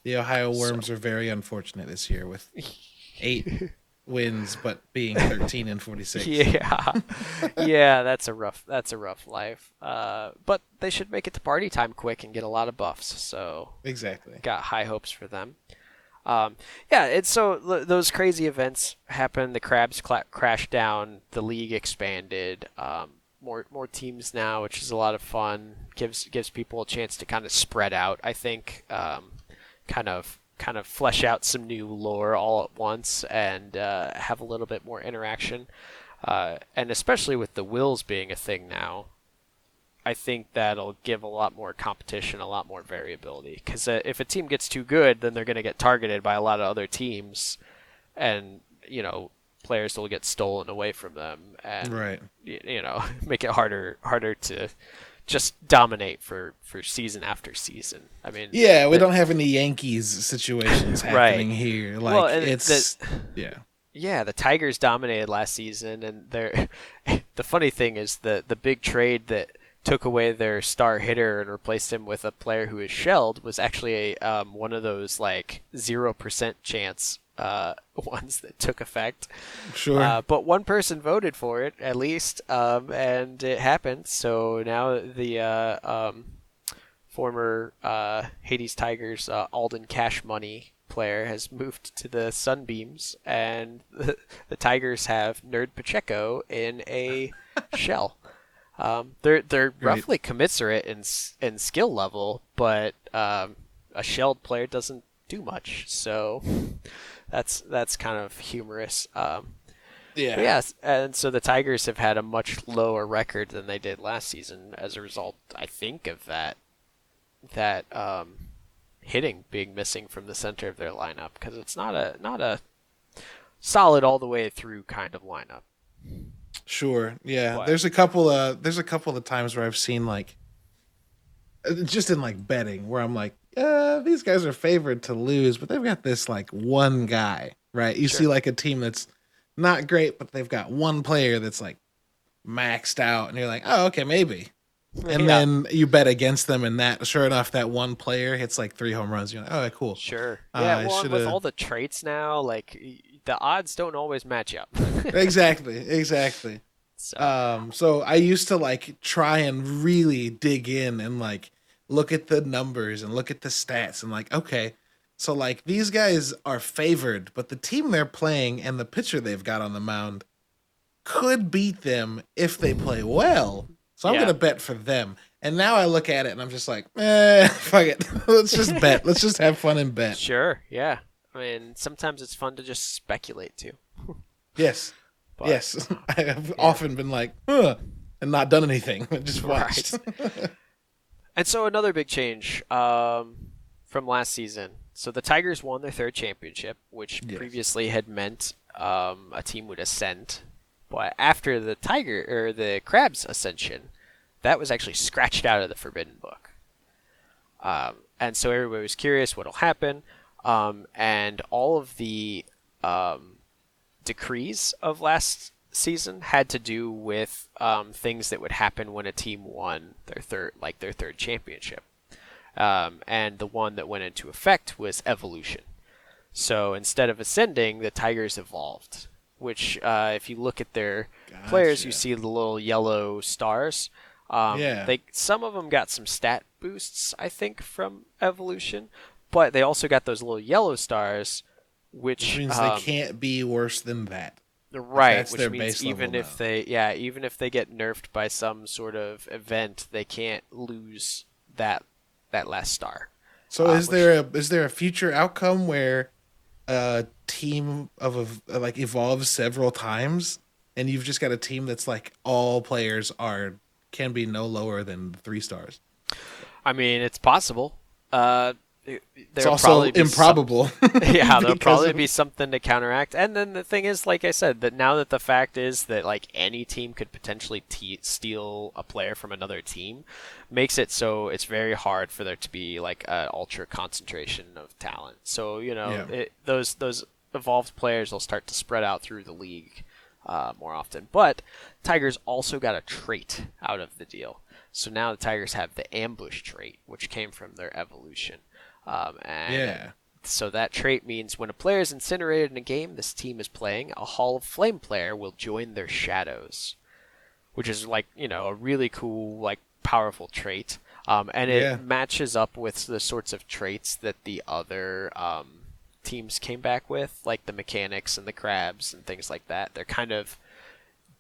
The Ohio Worms are very unfortunate this year with (laughs) eight wins, but being thirteen and forty-six. Yeah, (laughs) yeah, that's a rough that's a rough life. Uh, but they should make it to party time quick and get a lot of buffs. So exactly. got high hopes for them. Um, yeah, it's so l- those crazy events happen. The crabs cla- crashed down. The league expanded. Um, more more teams now, which is a lot of fun. gives gives people a chance to kind of spread out. I think, um, kind of kind of flesh out some new lore all at once and uh, have a little bit more interaction. Uh, and especially with the wills being a thing now, I think that'll give a lot more competition, a lot more variability. Because uh, if a team gets too good, then they're going to get targeted by a lot of other teams, and you know players will get stolen away from them, and Right. y- you know (laughs) make it harder harder to just dominate for for season after season. I mean, Yeah, we don't have any Yankees situations (laughs) Right. happening here. Like Well, it's (laughs) yeah. Yeah, the Tigers dominated last season, and they're (laughs) the funny thing is the the big trade that took away their star hitter and replaced him with a player who is shelled was actually a um, one of those like zero percent chance uh, (laughs) ones that took effect. Sure. Uh, but one person voted for it at least, um, and it happened. So now the uh, um, former uh, Hades Tigers uh, Aldon Cashmoney player has moved to the Sunbeams, and the, (laughs) the Tigers have Nerd Pacheco in a (laughs) shell. Um, they're they're Right. roughly commensurate in in skill level, but um, a shelled player doesn't do much. So that's that's kind of humorous. Um, yeah. yes, and so the Tigers have had a much lower record than they did last season as a result, I think, of that that um, hitting being missing from the center of their lineup because it's not a not a solid all the way through kind of lineup. Sure. Yeah. There's a couple of there's a couple of times where I've seen like uh, just in like betting where I'm like, uh, these guys are favored to lose, but they've got this like one guy, right? You Sure. see like a team that's not great, but they've got one player that's like maxed out, and you're like, oh, okay, maybe. And Yeah. then you bet against them, and that sure enough, that one player hits like three home runs. You're like, oh, cool. Sure. Uh, Yeah. Well, with all the traits now, like the odds don't always match up. (laughs) exactly, exactly. so, Um, so I used to like try and really dig in and like look at the numbers and look at the stats and like, okay, so like these guys are favored, but the team they're playing and the pitcher they've got on the mound could beat them if they play well. So I'm Yeah. gonna bet for them. And now I look at it and I'm just like, eh, (laughs) fuck it. (laughs) Let's just bet. Let's just have fun and bet. sure. Yeah. I mean, sometimes it's fun to just speculate too. (laughs) Yes. But, yes. I have often been like, huh, and not done anything. just watched. And so another big change um, from last season. So the Tigers won their third championship, which Yes. previously had meant um, a team would ascend. But after the Tiger or the Crabs ascension, that was actually scratched out of the Forbidden Book. Um, and so everybody was curious what'll happen. Um, and all of the um, decrees of last season had to do with um, things that would happen when a team won their third, like their third championship. Um, and the one that went into effect was evolution. So instead of ascending, the Tigers evolved. Which, uh, if you look at their players, you see the little yellow stars. Um, Yeah. They some of them got some stat boosts, I think, from evolution, but they also got those little yellow stars, which, Which means um, they can't be worse than that. Right, that's which their means base level even if they yeah, even if they get nerfed by some sort of event, they can't lose that that last star. So Uh, is there a is there a future outcome where a team of a, like evolves several times and you've just got a team that's like all players are can be no lower than three stars. I mean, it's possible. Uh, it- It's also probably some- improbable. (laughs) (laughs) yeah, there'll probably of- be something to counteract. And then the thing is, like I said, that now that the fact is that like any team could potentially te- steal a player from another team, makes it so it's very hard for there to be like an ultra concentration of talent. So you know, Yeah. it, those those evolved players will start to spread out through the league uh, more often. But Tigers also got a trait out of the deal. So now the Tigers have the ambush trait, which came from their evolution. Um, and Yeah. so that trait means when a player is incinerated in a game this team is playing, a Hall of Flame player will join their shadows, which is like you know a really cool like powerful trait. Um, and it Yeah. matches up with the sorts of traits that the other um, teams came back with, like the mechanics and the crabs and things like that. They're kind of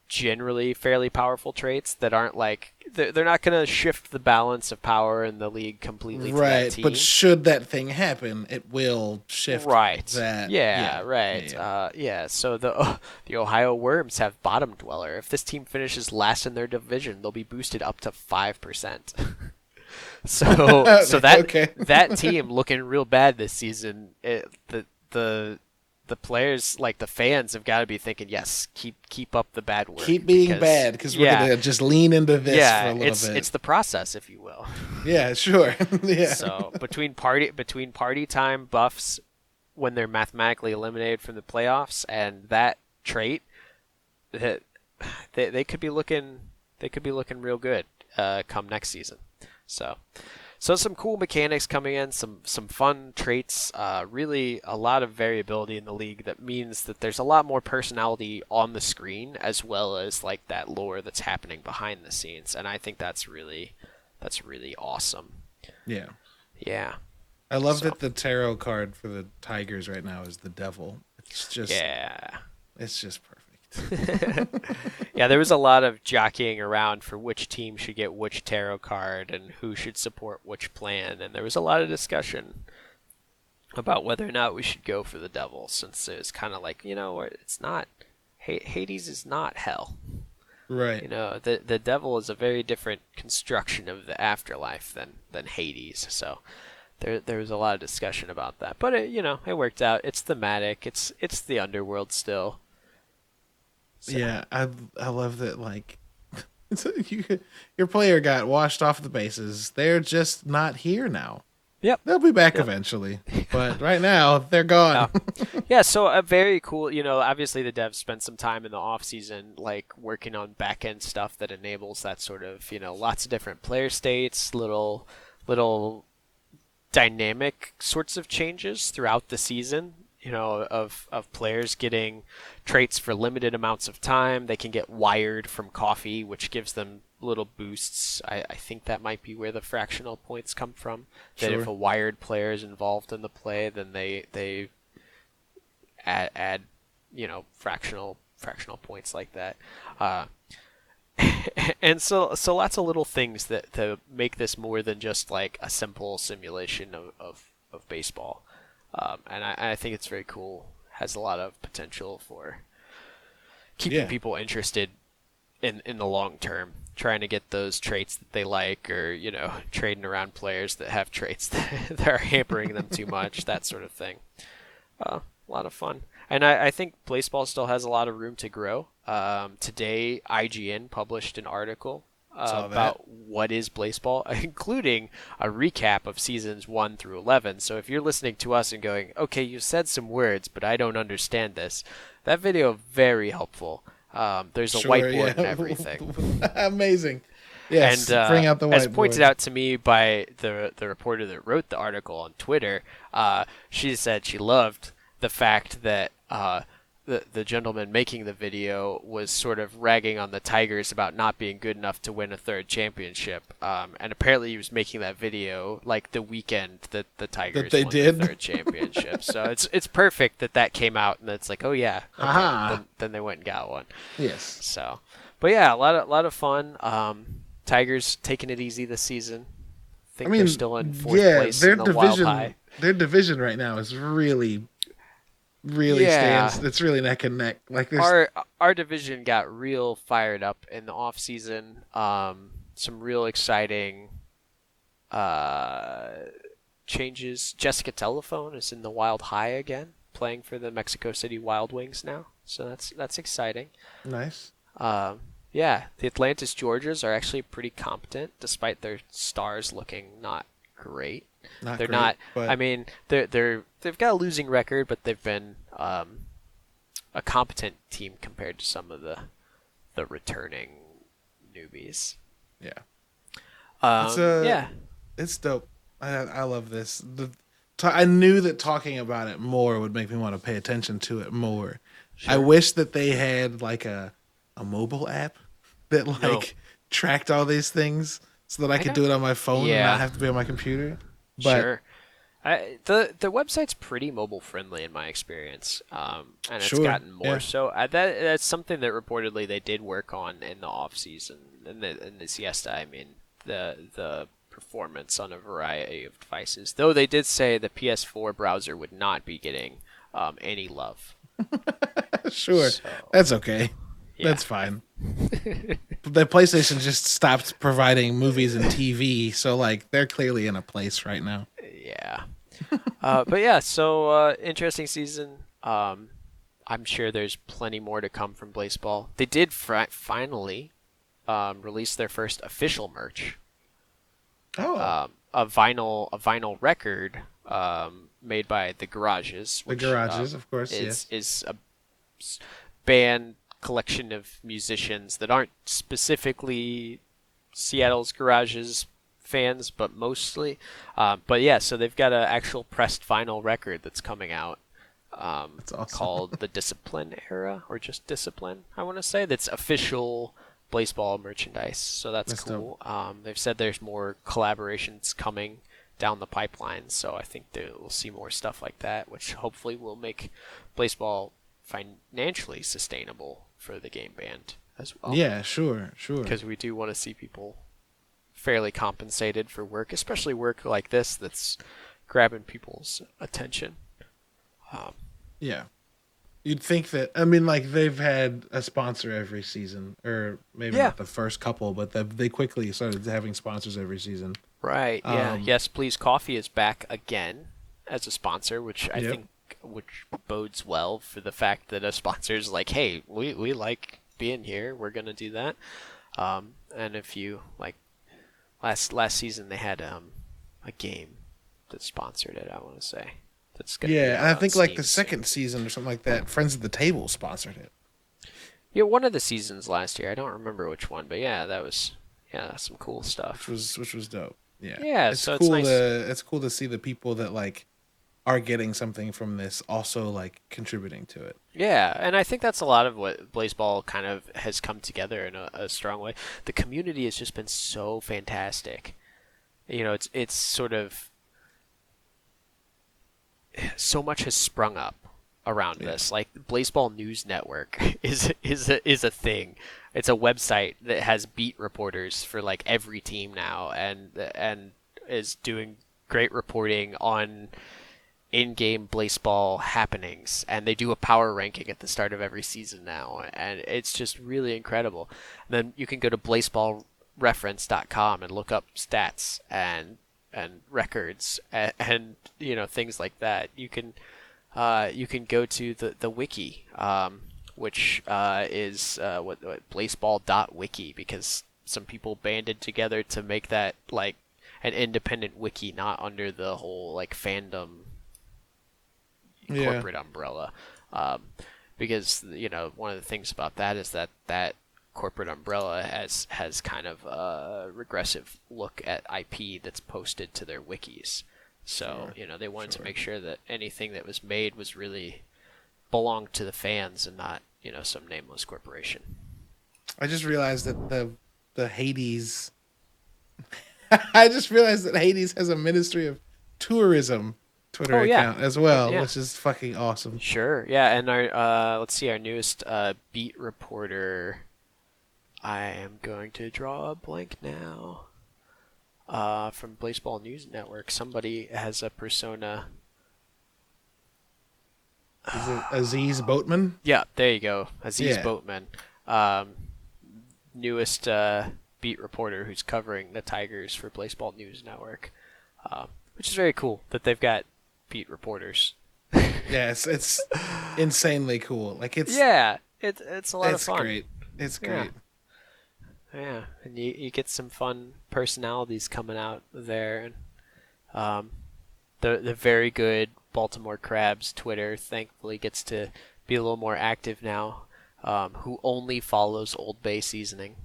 generally fairly powerful traits that aren't like they're, they're not going to shift the balance of power in the league completely right, team. but should that thing happen, it will shift right that. yeah, right yeah. Uh, yeah so the (laughs) the ohio worms have bottom dweller if this team finishes last in their division they'll be boosted up to 5% (laughs) so (laughs) so that Okay. that team looking real bad this season it, the the the players, like the fans, have got to be thinking, yes, keep keep up the bad work. Keep being because- bad because we're yeah, gonna just lean into this yeah, for a little it's bit. it's the process, if you will. (laughs) Yeah, sure. (laughs) yeah. So between party between party time buffs when they're mathematically eliminated from the playoffs and that trait, that they they could be looking they could be looking real good uh, come next season. So. So some cool mechanics coming in, some some fun traits, uh, really a lot of variability in the league that means that there's a lot more personality on the screen as well as like that lore that's happening behind the scenes, and I think that's really that's really awesome. yeah. Yeah. I love So- that the tarot card for the Tigers right now is the devil. It's just Yeah. it's just perfect. (laughs) Yeah, there was a lot of jockeying around for which team should get which tarot card and who should support which plan, and there was a lot of discussion about whether or not we should go for the devil, since it was kind of like, you know, it's not. Hades is not hell. Right. You know, the the devil is a very different construction of the afterlife than than Hades. So there there was a lot of discussion about that, but it, you know, it worked out. It's thematic. It's it's the underworld still. So- Yeah, I I love that. Like, (laughs) you, your player got washed off the bases. They're just not here now. Yep. They'll be back Yep. eventually, (laughs) but right now they're gone. (laughs) yeah, so a very cool. You know, obviously the devs spent some time in the off season, like working on back end stuff that enables that sort of you know lots of different player states, little little dynamic sorts of changes throughout the season. You know, of of players getting traits for limited amounts of time. They can get wired from coffee, which gives them little boosts. I, I think that might be where the fractional points come from. That if a wired player is involved in the play, then they they add add you know fractional fractional points like that. Uh, (laughs) and so so lots of little things that to make this more than just like a simple simulation of of, of baseball. Um, and I, I think it's very cool. Has a lot of potential for keeping Yeah. people interested in in the long term, trying to get those traits that they like, or you know, (laughs) trading around players that have traits (laughs) that, that are hampering them too much, that sort of thing. Uh, a lot of fun, and I, I think Blaseball still has a lot of room to grow. Um, today, IGN published an article uh, about what is Blaseball, (laughs) including a recap of seasons one through eleven. So if you're listening to us and going, "Okay, you said some words, but I don't understand this," that video very helpful. Um, there's a Sure, whiteboard yeah. and (laughs) everything. (laughs) Amazing. Yes, and uh, bring out the whiteboard. as pointed out to me by the the reporter that wrote the article on Twitter, uh, she said she loved the fact that uh, the the gentleman making the video was sort of ragging on the Tigers about not being good enough to win a third championship. Um, and apparently, he was making that video like the weekend that the Tigers they won did? the third championship. so it's it's perfect that that came out and it's like, oh yeah, okay, Aha. then, then they went and got one. Yes. So, but yeah, a lot of lot of fun. Um, Tigers taking it easy this season. think I mean, they're still in fourth yeah, place their in the Wild division, High. their division right now is really, really Yeah. stands. It's really neck and neck. Like there's Our our division got real fired up in the off season. Um, some real exciting uh, changes. Jessica Telephone is in the Wild High again, playing for the Mexico City Wild Wings now. So that's that's exciting. nice. Um, yeah, the Atlantis Georges are actually pretty competent, despite their stars looking not great. Not they're great, not. but- I mean, they're they're they've got a losing record, but they've been um, a competent team compared to some of the the returning newbies. Yeah, Um, It's, uh, yeah, it's dope. I I love this. The, ta- I knew that talking about it more would make me want to pay attention to it more. I wish that they had like a a mobile app that like No. tracked all these things so that I could know- do it on my phone and not have to be on my computer. But sure. I, the the website's pretty mobile friendly in my experience, um, and it's Sure, gotten more yeah. so. Uh, that that's something that reportedly they did work on in the off season in the in the siesta. I mean the the performance on a variety of devices. Though they did say the PS4 browser would not be getting um, any love. (laughs) sure, So- that's okay. Yeah. That's fine. the PlayStation just stopped providing movies and TV, so like they're clearly in a place right now. Yeah. Uh, but yeah, so uh, interesting season. Um, I'm sure there's plenty more to come from Blaseball. They did fr- finally um, release their first official merch, Oh, um, a vinyl a vinyl record um, made by the Garages. the garages, um, of course. is yeah. is a band collection of musicians that aren't specifically Seattle's Garages fans, but mostly. Um, but yeah, so they've got an actual pressed vinyl record that's coming out. Um, That's awesome. called the Discipline Era, or just Discipline, I want to say. That's official Blaseball merchandise, so that's, That's cool. Um, they've said there's more collaborations coming down the pipeline, so I think that we'll see more stuff like that, which hopefully will make Blaseball financially sustainable for the game band as well. yeah, sure, sure. because we do want to see people fairly compensated for work, especially work like this that's grabbing people's attention. Um, Yeah. You'd think that I mean like they've had a sponsor every season or maybe Yeah. not the first couple but they they quickly started having sponsors every season. Right. Yeah. Um, yes, please. Coffee is back again as a sponsor, which I Yep. think which bodes well for the fact that a sponsor is like, hey, we we like being here. We're gonna do that. Um, and if you like last last season, they had um a game that sponsored it. I want to say that's gonna Yeah, I think like Steam the soon. second season or something like that, Friends at the Table sponsored it. Yeah, one of the seasons last year. I don't remember which one, but yeah, that was yeah, that's some cool stuff. Which was which was dope. Yeah. Yeah, It's so it's nice- to it's cool to see the people that like are getting something from this also like contributing to it. Yeah, and I think that's a lot of what Blaseball kind of has come together in a, a strong way. The community has just been so fantastic. You know, it's it's sort of so much has sprung up around Yeah. this. Like Blaseball News Network (laughs) is is a, is a thing. It's a website that has beat reporters for like every team now, and and is doing great reporting on in-game Blaseball happenings and they do a power ranking at the start of every season now and it's just really incredible. And then you can go to blaseballreference.com and look up stats and and records and, and you know things like that. You can uh, you can go to the the wiki um, which uh, is uh, what, what blaseball.wiki because some people banded together to make that like an independent wiki not under the whole like fandom Yeah. corporate umbrella. Um, because you know one of the things about that is that that corporate umbrella has has kind of a regressive look at IP that's posted to their wikis. So Sure, you know they wanted sure. to make sure that anything that was made was really belonged to the fans and not you know some nameless corporation. I just realized that the the Hades. (laughs) I just realized that Hades has a Ministry of Tourism Twitter Oh, yeah. account as well, Yeah. which is fucking awesome. Sure. Yeah, and our uh, let's see, our newest uh, beat reporter. I am going to draw a blank now. Uh, from Blaseball News Network, somebody has a persona. Is it Aziz Boatman? Yeah, there you go, Aziz Yeah. Boatman, um, newest uh, beat reporter who's covering the Tigers for Blaseball News Network, uh, which is very cool that they've got beat reporters. (laughs) Yes, it's insanely cool. Like it's Yeah, it's it's a lot it's of fun. great. It's Yeah. great. Yeah, and you, you get some fun personalities coming out there, and um, the the very good Baltimore Crabs Twitter thankfully gets to be a little more active now. Um, who only follows Old Bay seasoning?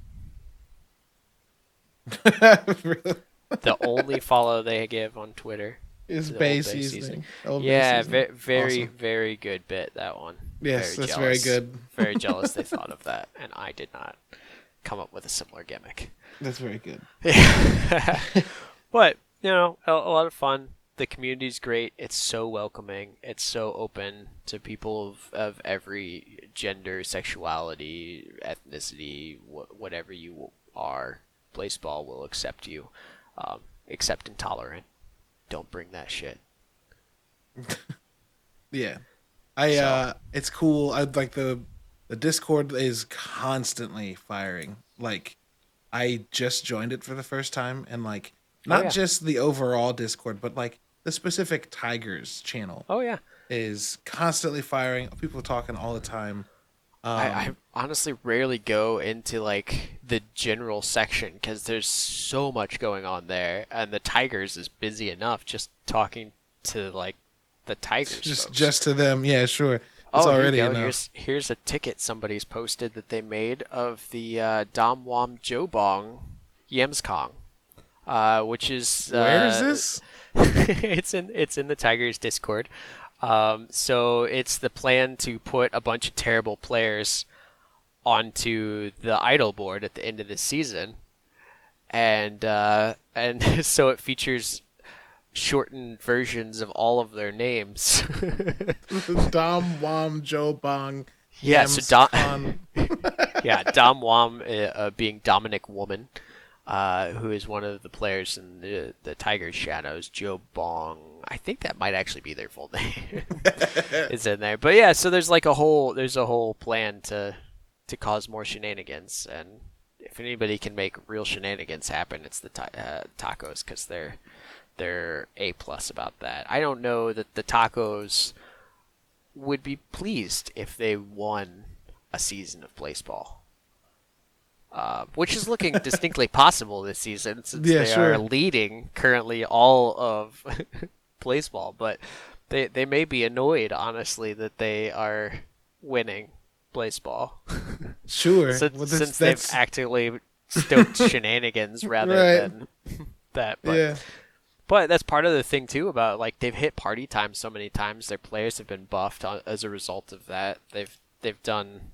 (laughs) The only follow they give on Twitter. Is Bay seasoning. seasoning. Old Bay yeah, seasoning. ve- very Awesome. very good bit that one. Yes, Very that's very good. very (laughs) jealous they thought of that, and I did not come up with a similar gimmick. That's very good. (laughs) Yeah. (laughs) but, you know, a, a lot of fun. The community's great. It's so welcoming. It's so open to people of, of every gender, sexuality, ethnicity, wh- whatever you are. Blaseball will accept you. Um, except intolerant. Don't bring that shit. (laughs) Yeah. I So- uh it's cool. I like the the Discord is constantly firing. Like I just joined it for the first time and like not Oh, yeah. just the overall Discord, but like the specific Tigers channel Oh yeah. is constantly firing. People talking all the time. Um, I, I honestly rarely go into like the general section because there's so much going on there, and the Tigers is busy enough just talking to like the Tigers. just folks. just to them, yeah, sure. It's oh, you already go. Here's here's a ticket somebody's posted that they made of the uh, Dom Wam Jobong Yemskong, uh, which is Where is uh, this? (laughs) it's in it's in the Tigers Discord. Um, so it's the plan to put a bunch of terrible players onto the idol board at the end of the season, and uh, and (laughs) so it features shortened versions of all of their names. Dom Wam Joe Bong. yeah, so Dom, (laughs) yeah, Dom Wam uh, uh, being Dominic Woman, uh, who is one of the players in the the Tigers Shadows. Joe Bong, I think that might actually be their full (laughs) name. (laughs) is in there, but yeah. So there's like a whole there's a whole plan to to cause more shenanigans, and if anybody can make real shenanigans happen, it's the ta- uh, tacos because they're they're a plus about that. I don't know that the tacos would be pleased if they won a season of Blaseball. Uh, which is looking distinctly (laughs) possible this season since Yeah, they sure. are leading currently all of (laughs) Blaseball. But they they may be annoyed, honestly, that they are winning Blaseball (laughs) Sure. since, Well, since they've actively stoked shenanigans rather Right. than that. But yeah. but that's part of the thing too about like they've hit party time so many times. Their players have been buffed on, as a result of that. They've they've done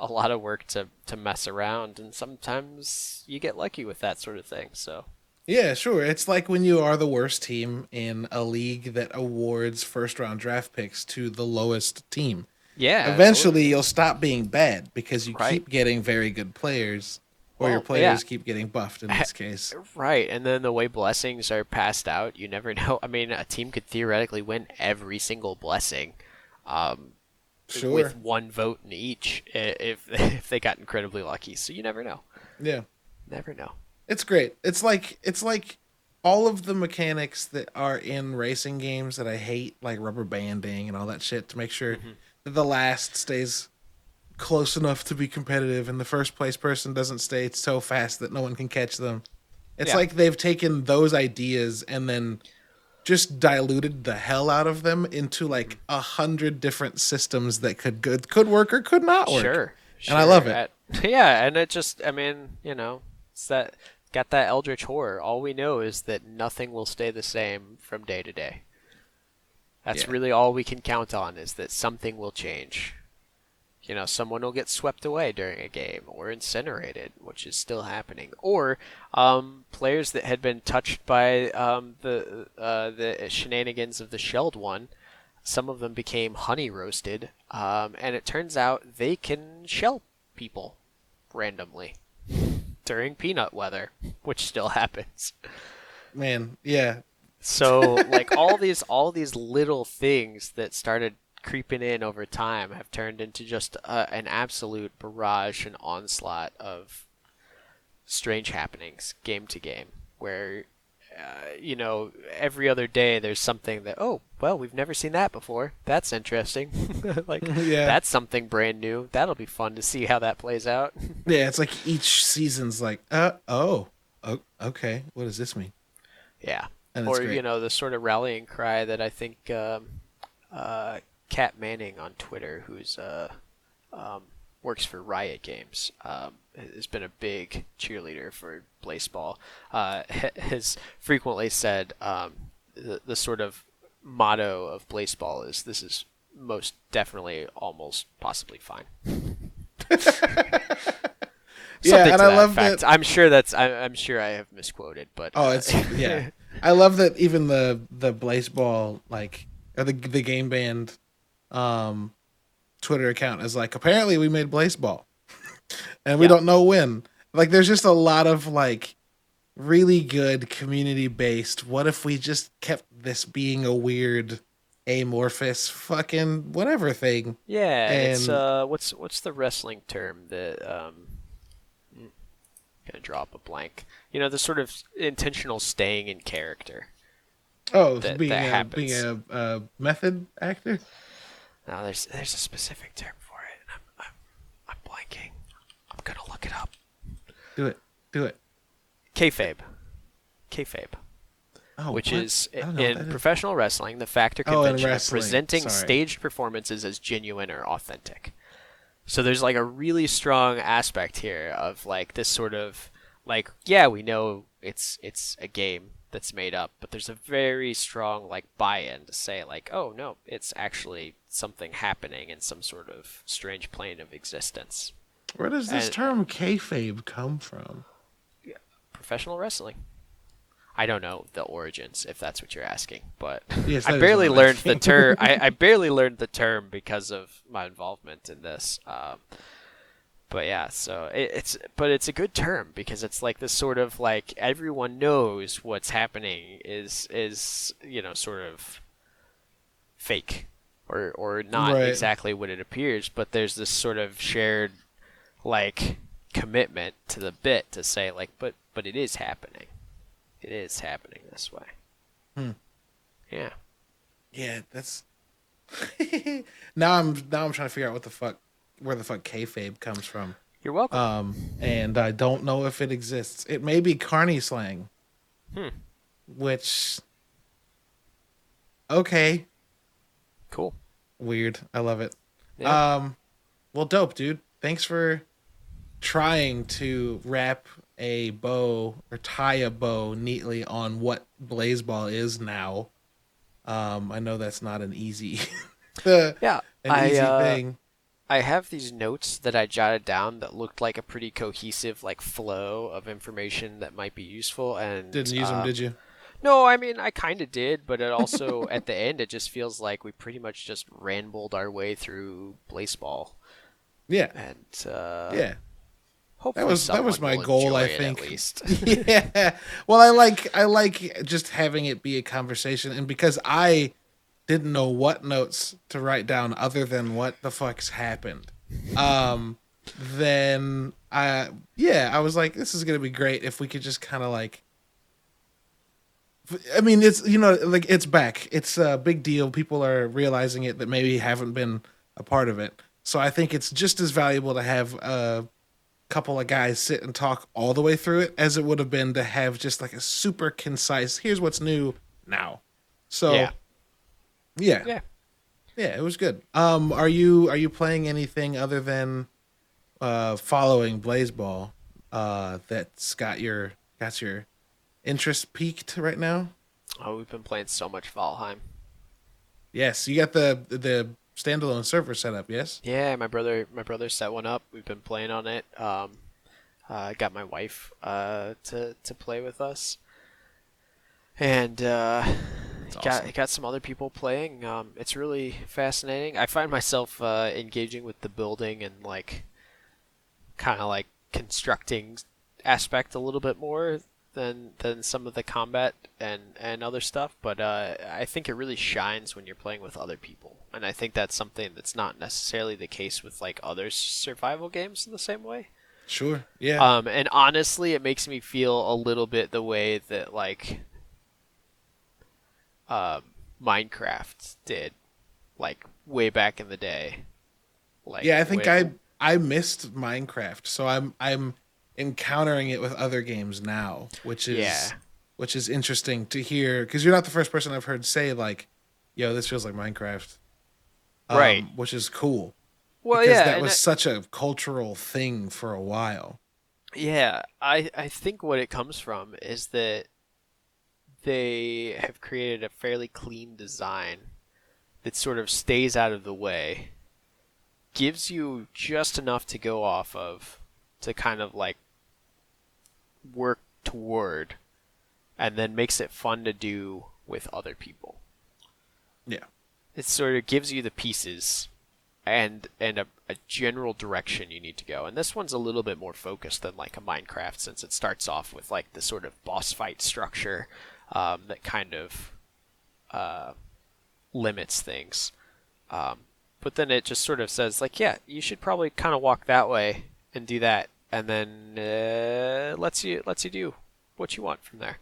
a lot of work to to mess around, and sometimes you get lucky with that sort of thing. So Yeah, sure. It's like when you are the worst team in a league that awards first round draft picks to the lowest team. yeah, Eventually, you'll stop being bad because you Right. keep getting very good players, or your players yeah. keep getting buffed in this (laughs) case. Right, and then the way blessings are passed out, you never (laughs) know. I mean, a team could theoretically win every single blessing, um, Sure. with one vote in each if (laughs) if they got incredibly lucky. So you never know. Yeah. Never know. It's great. It's like it's like all of the mechanics that are in racing games that I hate, like rubber banding and all that shit, to make sure Mm-hmm. that the last stays close enough to be competitive and the first place person doesn't stay so fast that no one can catch them. It's Yeah. like they've taken those ideas and then just diluted the hell out of them into like a hundred different systems that could good could work or could not work. Sure. And I love it. At- (laughs) yeah, and it just, I mean, you know, it's that got that eldritch horror. All we know is that nothing will stay the same from day to day. That's Yeah. really all we can count on is that something will change. You know, someone will get swept away during a game or incinerated, which is still happening, or um, players that had been touched by um, the uh, the shenanigans of the shelled one. Some of them became honey roasted, um, and it turns out they can shell people randomly during peanut weather, which still happens. Man, yeah. So (laughs) like all these all these little things that started creeping in over time have turned into just uh, an absolute barrage and onslaught of strange happenings game to game where uh, you know every other day there's something that oh well we've never seen that before that's interesting (laughs) like (laughs) Yeah. that's something brand new that'll be fun to see how that plays out (laughs) Yeah, it's like each season's like, uh, oh, oh, okay. What does this mean? Yeah. And or you know the sort of rallying cry that I think um, uh, Kat Manning on Twitter, who's uh, um, works for Riot Games, um, has been a big cheerleader for Blaseball. Uh, (laughs) has frequently said um, the the sort of motto of Blaseball is "This is most definitely, almost possibly fine." (laughs) Yeah, and I that love effect. that- I'm sure that's. I, I'm sure I have misquoted, but Oh, uh, it's yeah. (laughs) I love that even the the Blaseball like or the the game band um Twitter account is like apparently we made Blaseball, (laughs) and we Yeah. don't know when. Like there's just a lot of like really good community based what if we just kept this being a weird amorphous fucking whatever thing. Yeah, it's uh, what's what's the wrestling term that um, hmm, gonna drop a blank. You know, the sort of intentional staying in character. Oh, that, being that a, being a, a method actor. No, there's there's a specific term for it, I'm I'm, I'm blanking. I'm gonna look it up. Do it. Do it. Kayfabe. Kayfabe. Oh, which is I don't know what in is. professional wrestling the fact or Oh, convention of presenting Sorry. staged performances as genuine or authentic. So there's like a really strong aspect here of like this sort of like yeah we know it's it's a game that's made up but there's a very strong like buy-in to say like oh no it's actually something happening in some sort of strange plane of existence Where does this and- term kayfabe come from? professional wrestling I don't know the origins if that's what you're asking but Yes, (laughs) I barely learned the term. (laughs) I, I barely learned the term because of my involvement in this. Um, but yeah, so it, it's but it's a good term because it's like this sort of like everyone knows what's happening is is you know sort of fake or or not Right. exactly what it appears, but there's this sort of shared like commitment to the bit to say like but but it is happening. It is happening this way. Hmm. Yeah. Yeah, that's. (laughs) now I'm now I'm trying to figure out what the fuck where the fuck kayfabe comes from. You're welcome. Um, and I don't know if it exists. It may be carny slang. Hmm. Which. Okay, cool. weird. I love it. Yeah. Um, well, dope, dude. Thanks for trying to wrap a bow or tie a bow neatly on what Blaseball is now. Um, I know that's not an easy, (laughs) an yeah. I easy uh, thing. I have these notes that I jotted down that looked like a pretty cohesive like flow of information that might be useful and Didn't use them, um, did you? No, I mean I kind of did, but it also (laughs) at the end it just feels like we pretty much just rambled our way through Blaseball. Yeah, and uh, yeah. hopefully That was that was my goal. I think. at least. (laughs) yeah. Well, I like I like just having it be a conversation, and because I didn't know what notes to write down other than what the fuck's happened, um, then I yeah I was like, this is gonna be great if we could just kind of like. I mean, it's you know like it's back. It's a big deal. People are realizing it that maybe haven't been a part of it. So I think it's just as valuable to have a couple of guys sit and talk all the way through it as it would have been to have just like a super concise. Here's what's new now. So Yeah. yeah, yeah, yeah. it was good. Um, are you are you playing anything other than uh following Blaseball? Uh, that's got your got your interest peaked right now. Oh, we've been playing so much Valheim. Yes, you got the the standalone server set up. Yes. Yeah, my brother my brother set one up. We've been playing on it. Um, uh, got my wife uh, to to play with us, and uh, got got some other people playing. Um, it's really fascinating. I find myself uh, engaging with the building and like kind of like constructing aspect a little bit more than than some of the combat and and other stuff but uh, I think it really shines when you're playing with other people and I think that's something that's not necessarily the case with like other survival games in the same way Sure. Yeah. um and honestly it makes me feel a little bit the way that like um Minecraft did like way back in the day like yeah, I think when- I I missed Minecraft, so I'm I'm encountering it with other games now, which is Yeah. which is interesting to hear because you're not the first person I've heard say like, "Yo, this feels like Minecraft," Um, Right. Which is cool well because yeah that was I- such a cultural thing for a while. Yeah, I I think what it comes from is that they have created a fairly clean design that sort of stays out of the way, gives you just enough to go off of to kind of like work toward, and then makes it fun to do with other people. Yeah. It sort of gives you the pieces and and a, a general direction you need to go. And this one's a little bit more focused than like a Minecraft since it starts off with like the sort of boss fight structure um, that kind of uh, limits things. Um, but then it just sort of says like, yeah, you should probably kind of walk that way and do that, and then uh, lets you lets you do what you want from there.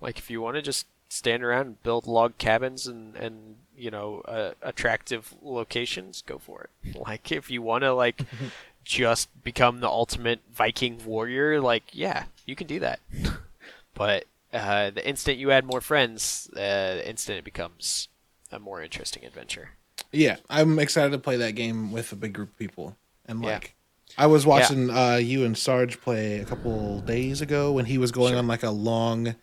Like if you want to just stand around and build log cabins and and you know uh, attractive locations, go for it. (laughs) Like if you want to like (laughs) just become the ultimate Viking warrior, like yeah, you can do that. (laughs) but uh, the instant you add more friends, uh, the instant it becomes a more interesting adventure. Yeah, I'm excited to play that game with a big group of people. And Yeah. like, I was watching uh, you and Sarge play a couple days ago when he was going Sure. on like a long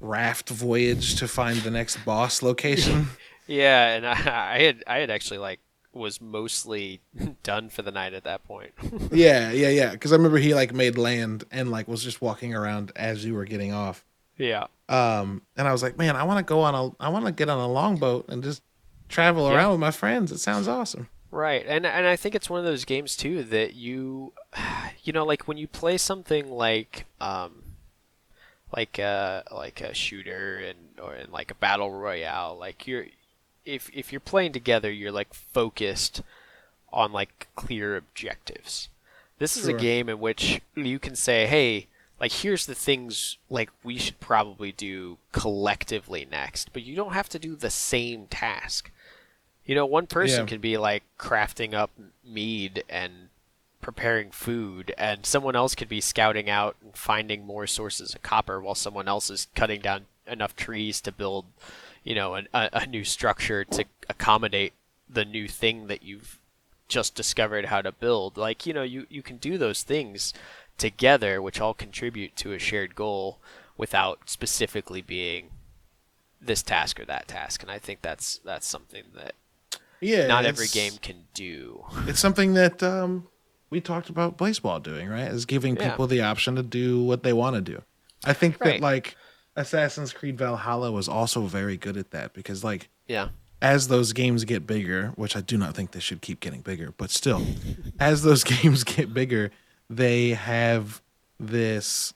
raft voyage to find the next boss location. (laughs) Yeah, and I, I had I had actually like was mostly (laughs) done for the night at that point. (laughs) yeah, yeah, yeah. Because I remember he like made land and like was just walking around as you were getting off. yeah. Um, and I was like, man, I want to go on a, I want to get on a longboat and just travel Yeah. around with my friends. It sounds awesome. Right, and and I think it's one of those games too that you, (sighs) you know, like when you play something like um, like a like a shooter and or in like a battle royale, like you're if if you're playing together, you're like focused on like clear objectives. This is Sure. a game in which you can say, hey. Like here's the things like we should probably do collectively next, but you don't have to do the same task. You know, one person Yeah. can be like crafting up mead and preparing food, and someone else could be scouting out and finding more sources of copper, while someone else is cutting down enough trees to build, you know, an, a, a new structure to accommodate the new thing that you've just discovered how to build. Like, you know, you, you can do those things together, which all contribute to a shared goal without specifically being this task or that task. And I think that's that's something that Yeah, not every game can do. It's something that um, we talked about Blaseball doing, right? Is giving Yeah. people the option to do what they want to do. I think that like Assassin's Creed Valhalla was also very good at that because like Yeah. as those games get bigger, which I do not think they should keep getting bigger, but still, as those (laughs) games get bigger, they have this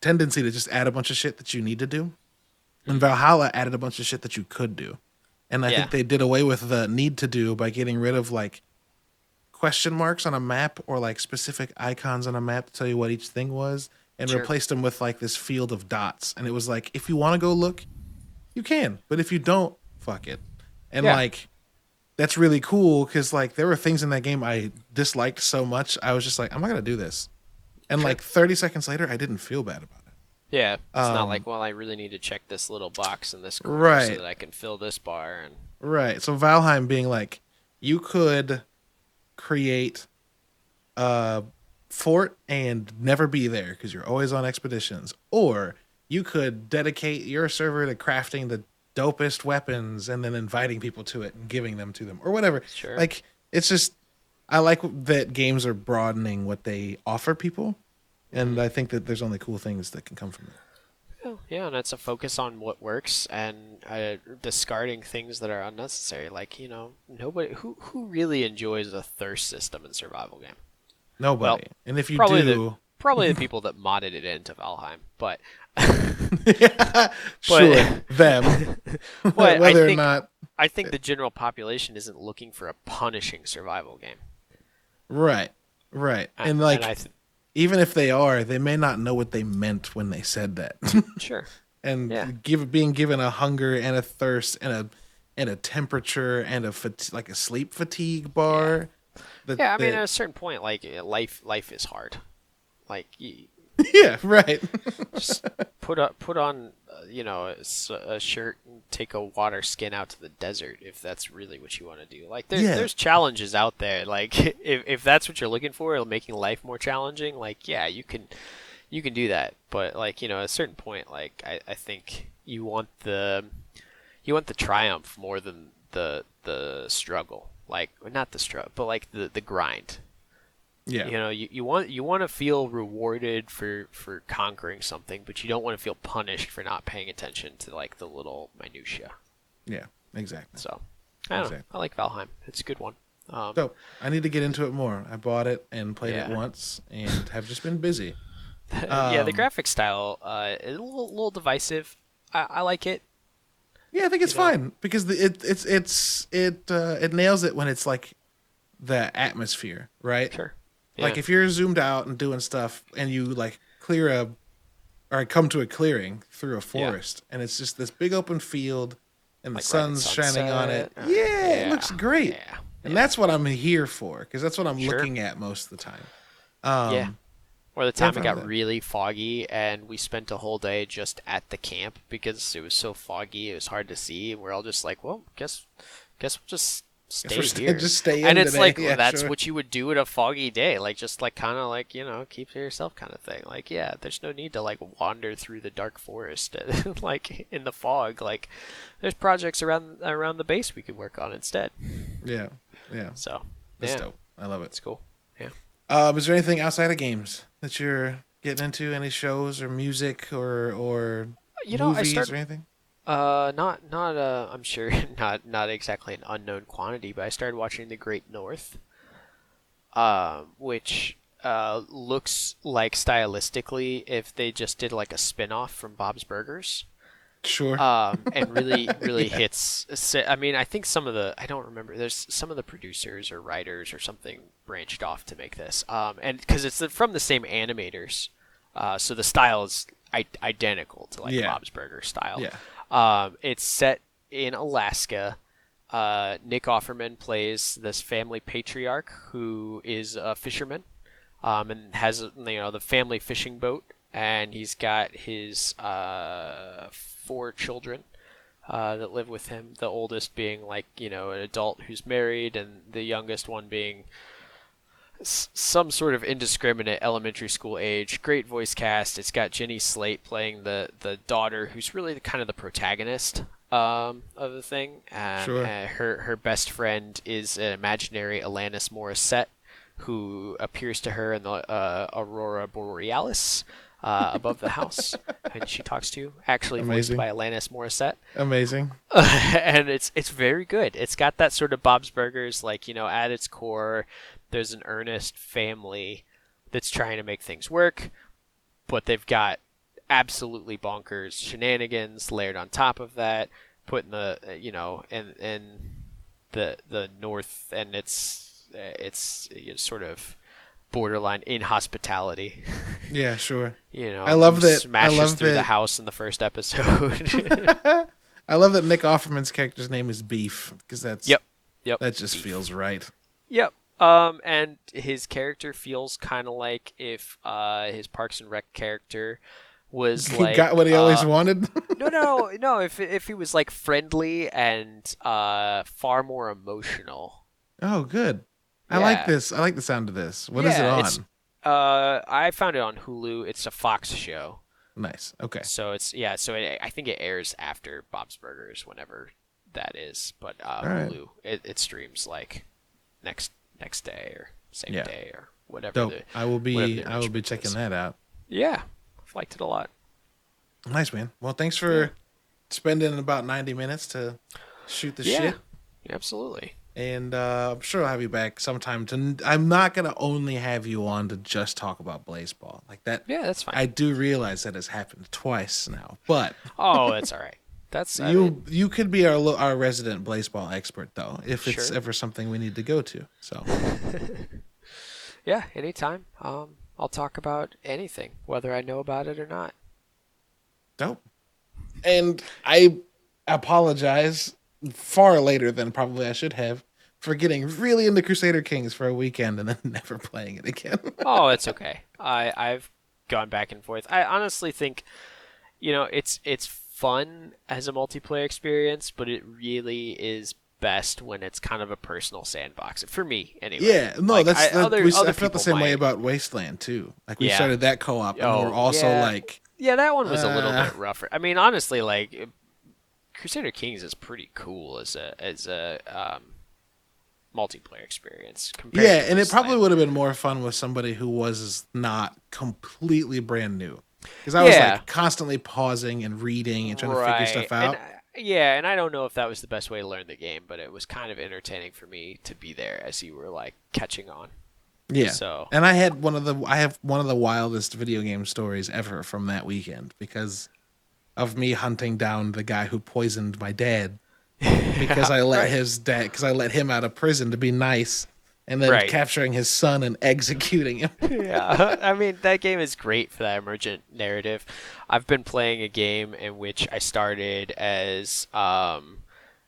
tendency to just add a bunch of shit that you need to do. And Valhalla added a bunch of shit that you could do. And I Yeah. think they did away with the need to do by getting rid of like question marks on a map or like specific icons on a map to tell you what each thing was and Sure. replaced them with like this field of dots. And it was like, if you want to go look, you can. But if you don't, fuck it. And Yeah. like, that's really cool because like there were things in that game I disliked so much. I was just like, I'm not gonna do this. And like 30 seconds later, I didn't feel bad about it. Yeah. It's not Um, like, well, I really need to check this little box in this corner Right. so that I can fill this bar and Right. So Valheim being like, you could create a fort and never be there because you're always on expeditions, or you could dedicate your server to crafting the dopest weapons and then inviting people to it and giving them to them, or whatever. Sure. Like it's just, I like that games are broadening what they offer people, and I think that there's only cool things that can come from it. Oh, yeah, and it's a focus on what works and uh, discarding things that are unnecessary. Like you know, nobody who who really enjoys a thirst system in survival game. Nobody. and if you probably do, the (laughs) probably the people that modded it into Valheim, but (laughs) sure, (laughs) them. But I Whether or think- not I think the general population isn't looking for a punishing survival game. Right, right, I- and like I th- even if they are, they may not know what they meant when they said that. (laughs) sure, and Yeah. give being given a hunger and a thirst and a and a temperature and a fat- like a sleep fatigue bar. that- yeah. I mean, that- at a certain point, like life life is hard. Like you (laughs) yeah, right. just put up put on uh, you know a shirt and take a water skin out to the desert if that's really what you want to do. Like there, Yeah. there's challenges out there. Like (laughs) if if that's what you're looking for, making life more challenging. Like yeah, you can you can do that. But like you know, at a certain point, like I, I think you want the you want the triumph more than the the struggle. Like not the struggle, but like the the grind. Yeah, You know, you, you want you want to feel rewarded for for conquering something, but you don't want to feel punished for not paying attention to like the little minutia. yeah, exactly. So, I don't know. I like Valheim. It's a good one. Um, So I need to get into it more. I bought it and played it once and (laughs) have just been busy. (laughs) yeah, the um, graphic style uh, is a little, little divisive. I, I like it. Yeah, I think it's You know? fine because the, it it's it's it uh, it nails it when it's like the atmosphere, right? Sure. Like if you're zoomed out and doing stuff and you like clear a or come to a clearing through a forest, and it's just this big open field, and the Like at sun's shining on it. sunset. Yeah, Uh, it looks great, Yeah. and that's what I'm here for because that's what I'm Sure. looking at most of the time. Um, yeah. Or the time it got really foggy and we spent a whole day just at the camp because it was so foggy, it was hard to see, and we're all just like, well, guess, guess we'll just stay here. just stay in and it's today. like Yeah, that's sure. what you would do at a foggy day, like just like kind of like you know keep to yourself kind of thing. Like yeah, there's no need to like wander through the dark forest (laughs) like in the fog. Like there's projects around around the base we could work on instead. yeah, yeah. So That's yeah, dope. I love it. it's cool. Yeah. Um, is there anything outside of games that you're getting into? Any shows or music or or You know, I movies start or anything? Uh, not not uh, (laughs) I'm sure (laughs) not not exactly an unknown quantity, but I started watching The Great North, um, which uh looks like stylistically if they just did like a spin-off from Bob's Burgers, Sure. um, (laughs) and really really hits. I mean, I think some of the I don't remember. There's some of the producers or writers or something branched off to make this, um, and because it's from the same animators, uh, so the style is I- identical to like Yeah. Bob's Burger style. yeah. Um, it's set in Alaska. Uh, Nick Offerman plays this family patriarch who is a fisherman, um, and has you know the family fishing boat, and he's got his uh, four children uh, that live with him. The oldest being like you know an adult who's married, and the youngest one being some sort of indiscriminate elementary school age. Great voice cast. It's got Jenny Slate playing the the daughter, who's really the, kind of the protagonist um, of the thing. Um, Sure. uh, her her best friend is an imaginary Alanis Morissette, who appears to her in the uh, Aurora Borealis. Uh, above the house, (laughs) and she talks to actually Amazing. voiced by Alanis Morissette Amazing. (laughs) and it's it's very good. It's got that sort of Bob's Burgers, like you know, at its core, there's an earnest family that's trying to make things work, but they've got absolutely bonkers shenanigans layered on top of that, putting the you know, and and the the north, and it's it's you know, sort of borderline inhospitality. (laughs) Yeah, sure. You know, I love that- I Smashes love through the house in the first episode. (laughs) I love that Nick Offerman's character's name is Beef because that's Yep. Yep. that just feels right. Yep. Um, and his character feels kind of like if uh, his Parks and Rec character was (laughs) He like got what he always uh, wanted. (laughs) no, no, no. (laughs) If if he was like friendly and uh, far more emotional. oh, good. I like this. I like the sound of this. What is Yeah, it it's- on? Uh, I found it on Hulu. It's a Fox show, Nice. Okay. so it's yeah. So it, I think it airs after Bob's Burgers, whenever that is. But uh, right. Hulu, it, it streams like next next day or same Yeah. day or whatever. Dope. the- I will be. I will be checking is. that out. Yeah, I've liked it a lot. Nice man. Well, thanks for spending about ninety minutes to shoot the yeah, shit. absolutely. And uh, I'm sure I'll have you back sometime. To I'm not gonna only have you on to just talk about Blaseball like that. Yeah, that's fine. I do realize that has happened twice now, but Oh, that's all right. That's I you mean, you could be our our resident Blaseball expert though, if it's ever something we need to go to. So (laughs) yeah, anytime. Um, I'll talk about anything, whether I know about it or not. dope. And I apologize far later than probably I should have for getting really into Crusader Kings for a weekend and then (laughs) never playing it again. (laughs) Oh, it's okay. I I've gone back and forth. I honestly think, you know, it's it's fun as a multiplayer experience, but it really is best when it's kind of a personal sandbox for me anyway. Yeah, no, Like, that's I- that, other- we, I felt the same way about Wasteland too. Like we Yeah. started that co-op, and Oh, we're also yeah. like, Yeah, that one was a little Uh. bit rougher. I mean, honestly, like Crusader Kings is pretty cool as a as a um, multiplayer experience. compared yeah, and it probably would have been more fun with somebody who was not completely brand new. Because I was Yeah. like constantly pausing and reading and trying to figure stuff out. And, yeah, and I don't know if that was the best way to learn the game, but it was kind of entertaining for me to be there as you were like catching on. yeah, So and I had one of the I have one of the wildest video game stories ever from that weekend because of me hunting down the guy who poisoned my dad (laughs) because I let Right. his dad because I let him out of prison to be nice and then Right. capturing his son and executing him. (laughs) yeah, (laughs) I mean that game is great for that emergent narrative. I've been playing a game in which I started as um,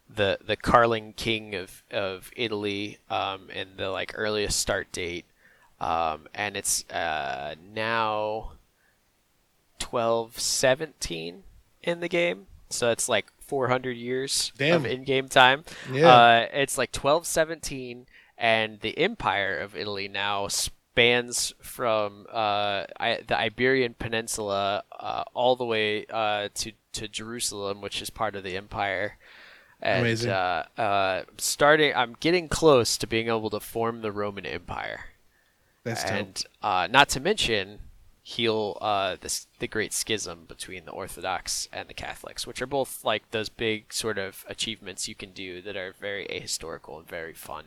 the the Carling King of of Italy um, in the like earliest start date, um, and it's uh, now twelve seventeen in the game. So it's like 400 years Damn. of in-game time. Yeah. Uh, it's like 1217 and the empire of Italy now spans from uh, I, the Iberian Peninsula uh, all the way uh, to to Jerusalem, which is part of the empire. And, Amazing. Uh, uh, starting, I'm getting close to being able to form the Roman Empire, That's and uh, not to mention heal uh, this, the Great Schism between the Orthodox and the Catholics, which are both like those big sort of achievements you can do that are very ahistorical and very fun.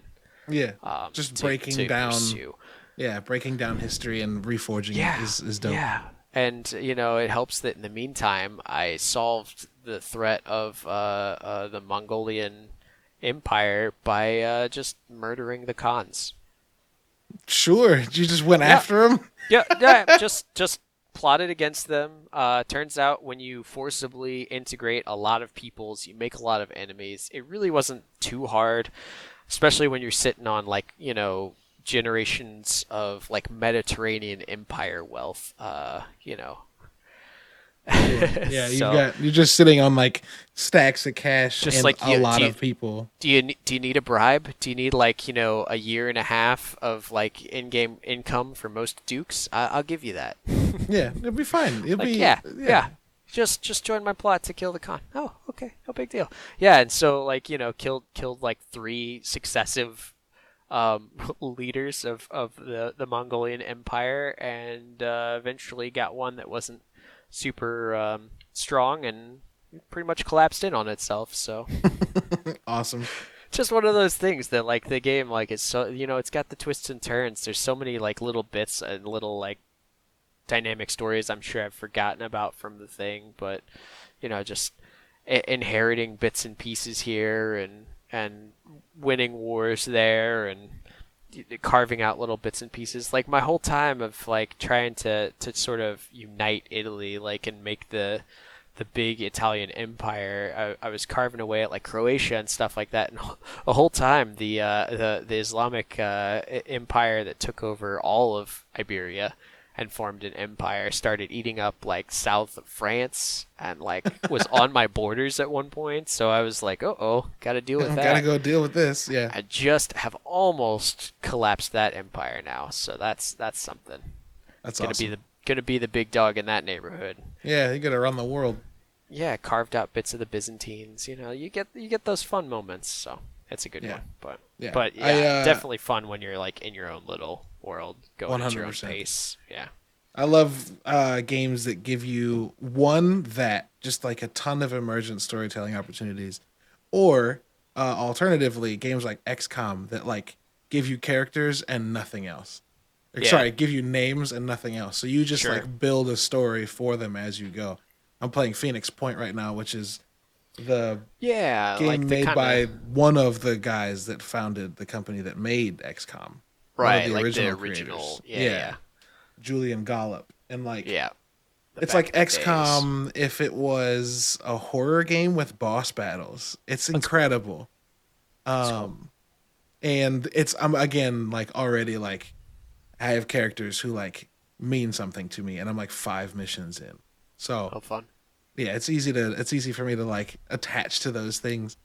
Yeah, Um, just to- breaking to down. pursue. Yeah, breaking down history and reforging Yeah, it is, is dope. Yeah, and you know it helps that in the meantime I solved the threat of uh, uh, the Mongolian Empire by uh, just murdering the Khans. Sure, you just went after him. Yeah, (laughs) yeah, just just plotted against them. Uh, turns out when you forcibly integrate a lot of peoples, you make a lot of enemies. It really wasn't too hard, especially when you're sitting on like you know generations of like Mediterranean empire wealth. Uh, you know. Yeah, (laughs) you So- got you're just sitting on like stacks of cash Just and like a lot you- of people. Do you do you need a bribe? Do you need like you know a year and a half of like in-game income for most dukes? I- I'll give you that. (laughs) Yeah, it'll be fine. It'll like be yeah, yeah just just join my plot to kill the Khan oh okay. No big deal. Yeah and so like you know killed killed like three successive um, (laughs) leaders of, of the, the Mongolian Empire and uh, eventually got one that wasn't super um, strong and pretty much collapsed in on itself so. (laughs) Awesome. just one of those things that like the game like it's so you know it's got the twists and turns. There's so many like little bits and little like dynamic stories i'm sure i've forgotten about from the thing but you know just I- inheriting bits and pieces here and and winning wars there and carving out little bits and pieces like my whole time of like trying to to sort of unite italy like and make the the big Italian empire. I, I was carving away at like Croatia and stuff like that, and (laughs) the whole time the uh, the the Islamic uh, empire that took over all of Iberia and formed an empire started eating up like south of France and like was on my borders at one point. So I was like, oh oh, got to deal with (laughs) that. Gotta go deal with this. Yeah, I just have almost collapsed that empire now, so that's that's something. that's Gonna awesome. be the gonna be the big dog in that neighborhood. yeah, you gotta run the world. yeah, carved out bits of the Byzantines. You know, you get you get those fun moments. So it's a good Yeah. one. But Yeah. but yeah, I, uh, definitely fun when you're like in your own little world, going at your own 100%. pace. Yeah, I love uh, games that give you one that just like a ton of emergent storytelling opportunities, or uh, alternatively, games like XCOM that like give you characters and nothing else. Or, Yeah. Sorry, give you names and nothing else. So you just Sure. like build a story for them as you go. I'm playing Phoenix Point right now, which is the yeah, game like the made kinda, by one of the guys that founded the company that made XCOM. One of right, the like original the original. creators. Yeah, yeah, Julian Gollop. And like yeah, it's like in the days. XCOM if it was a horror game with boss battles. It's incredible. Um and it's I'm again like already like I have characters who like mean something to me and I'm like 5 missions in. So, Oh, fun. yeah, it's easy to it's easy for me to like attach to those things.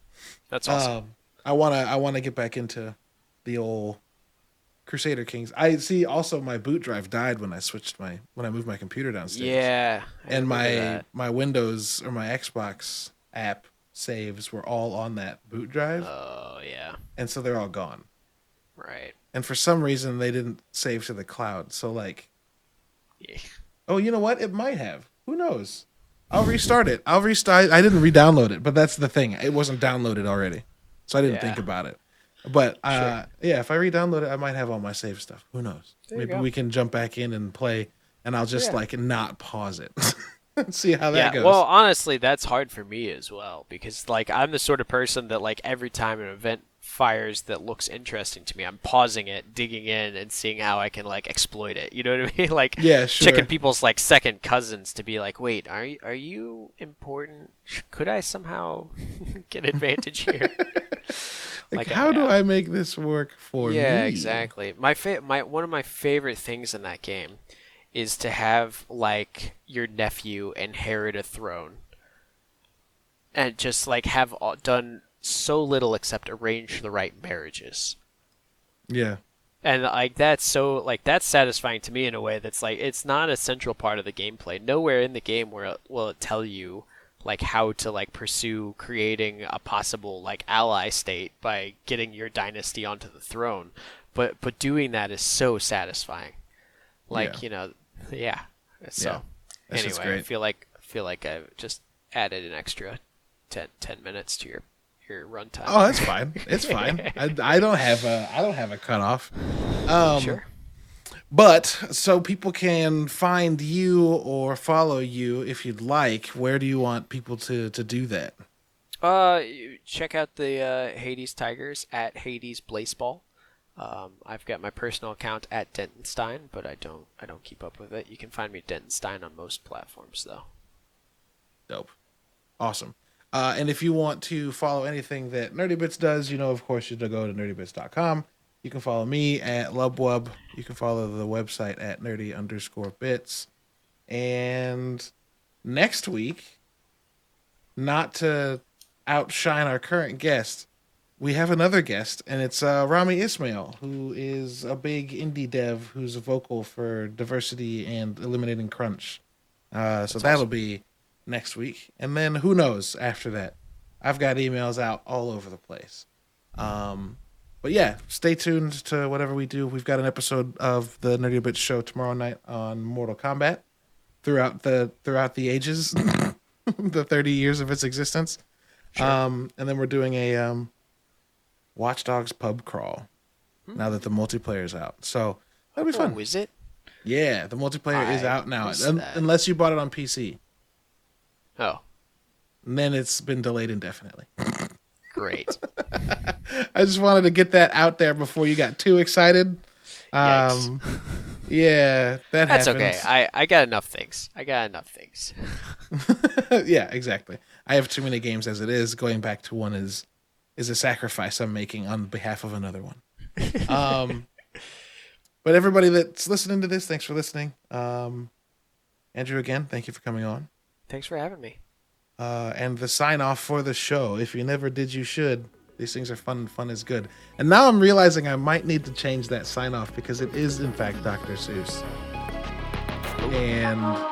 That's awesome. Um, I wanna I wanna get back into the old Crusader Kings. I see. Also, my boot drive died when I switched my when I moved my computer downstairs. yeah, I and my that. my Windows or my Xbox app saves were all on that boot drive, Oh yeah, and so they're all gone. right. And for some reason, they didn't save to the cloud. So like, Yeah. oh, you know what? It might have. Who knows? I'll restart it. I'll restart. I didn't re-download it, but that's the thing. It wasn't downloaded already, so I didn't Yeah. think about it. But uh, yeah, if I re-download it, I might have all my save stuff. Who knows? There Maybe we can jump back in and play, and I'll just Yeah. like not pause it. (laughs) See how that yeah, goes. well, honestly, that's hard for me as well because like I'm the sort of person that like every time an event fires that looks interesting to me, I'm pausing it, digging in, and seeing how I can like exploit it. (laughs) You know what I mean? (laughs) like Yeah, sure. checking people's like second cousins to be like, wait, are you are you important? Could I somehow get advantage here? Like, Like, how do. I make this work for yeah, me? Yeah, exactly. My fa- my one of my favorite things in that game is to have like your nephew inherit a throne, and just like have all, done so little except arrange the right marriages. Yeah. And like that's so like that's satisfying to me in a way that's like it's not a central part of the gameplay. Nowhere in the game where it, will it tell you like how to like pursue creating a possible like ally state by getting your dynasty onto the throne. But but doing that is so satisfying. Like, Yeah. you know, yeah. So Yeah. Anyway, I feel like I feel like I've just added an extra 10, 10 minutes to your your runtime. Oh, that's fine. It's fine. (laughs) I, I don't have a I don't have a cutoff. Um, sure. But so people can find you or follow you if you'd like. Where do you want people to to do that? Uh, check out the uh, Hades Tigers at Hades Blaseball. Um, I've got my personal account at Dentonstein, but I don't I don't keep up with it. You can find me Dentonstein on most platforms, though. Dope. Awesome. Uh, and if you want to follow anything that Nerdy Bits does, you know, of course, you go to nerdybits.com. You can follow me at Lubwub. You can follow the website at nerdy underscore bits. And next week, not to outshine our current guest, we have another guest, and it's uh, Rami Ismail, who is a big indie dev who's a vocal for diversity and eliminating crunch. Uh, so that'll be next week, and then who knows after that? I've got emails out all over the place. Um, but yeah, stay tuned to whatever we do. We've got an episode of the Nerdy Bits show tomorrow night on Mortal Kombat throughout the throughout the ages, (laughs) the thirty years of its existence. Um, and then we're doing a um, Watch Dogs pub crawl now that the multiplayer's out. So that'll be fun. Oh, is it? Yeah, the multiplayer is out now, un- unless you bought it on PC. Oh, And then it's been delayed indefinitely. (laughs) great. (laughs) I just wanted to get that out there before you got too excited. Yikes. Um, yeah, that That's happens. okay. I, I got enough things. I got enough things. (laughs) yeah, exactly. I have too many games as it is. Going back to one is is a sacrifice I'm making on behalf of another one. Um, (laughs) but everybody that's listening to this, thanks for listening. Um, Andrew, again, thank you for coming on. Thanks for having me. Uh, and the sign off for the show. If you never did, you should. These things are fun and fun is good. And now I'm realizing I might need to change that sign off because it is, in fact, Dr. Seuss. And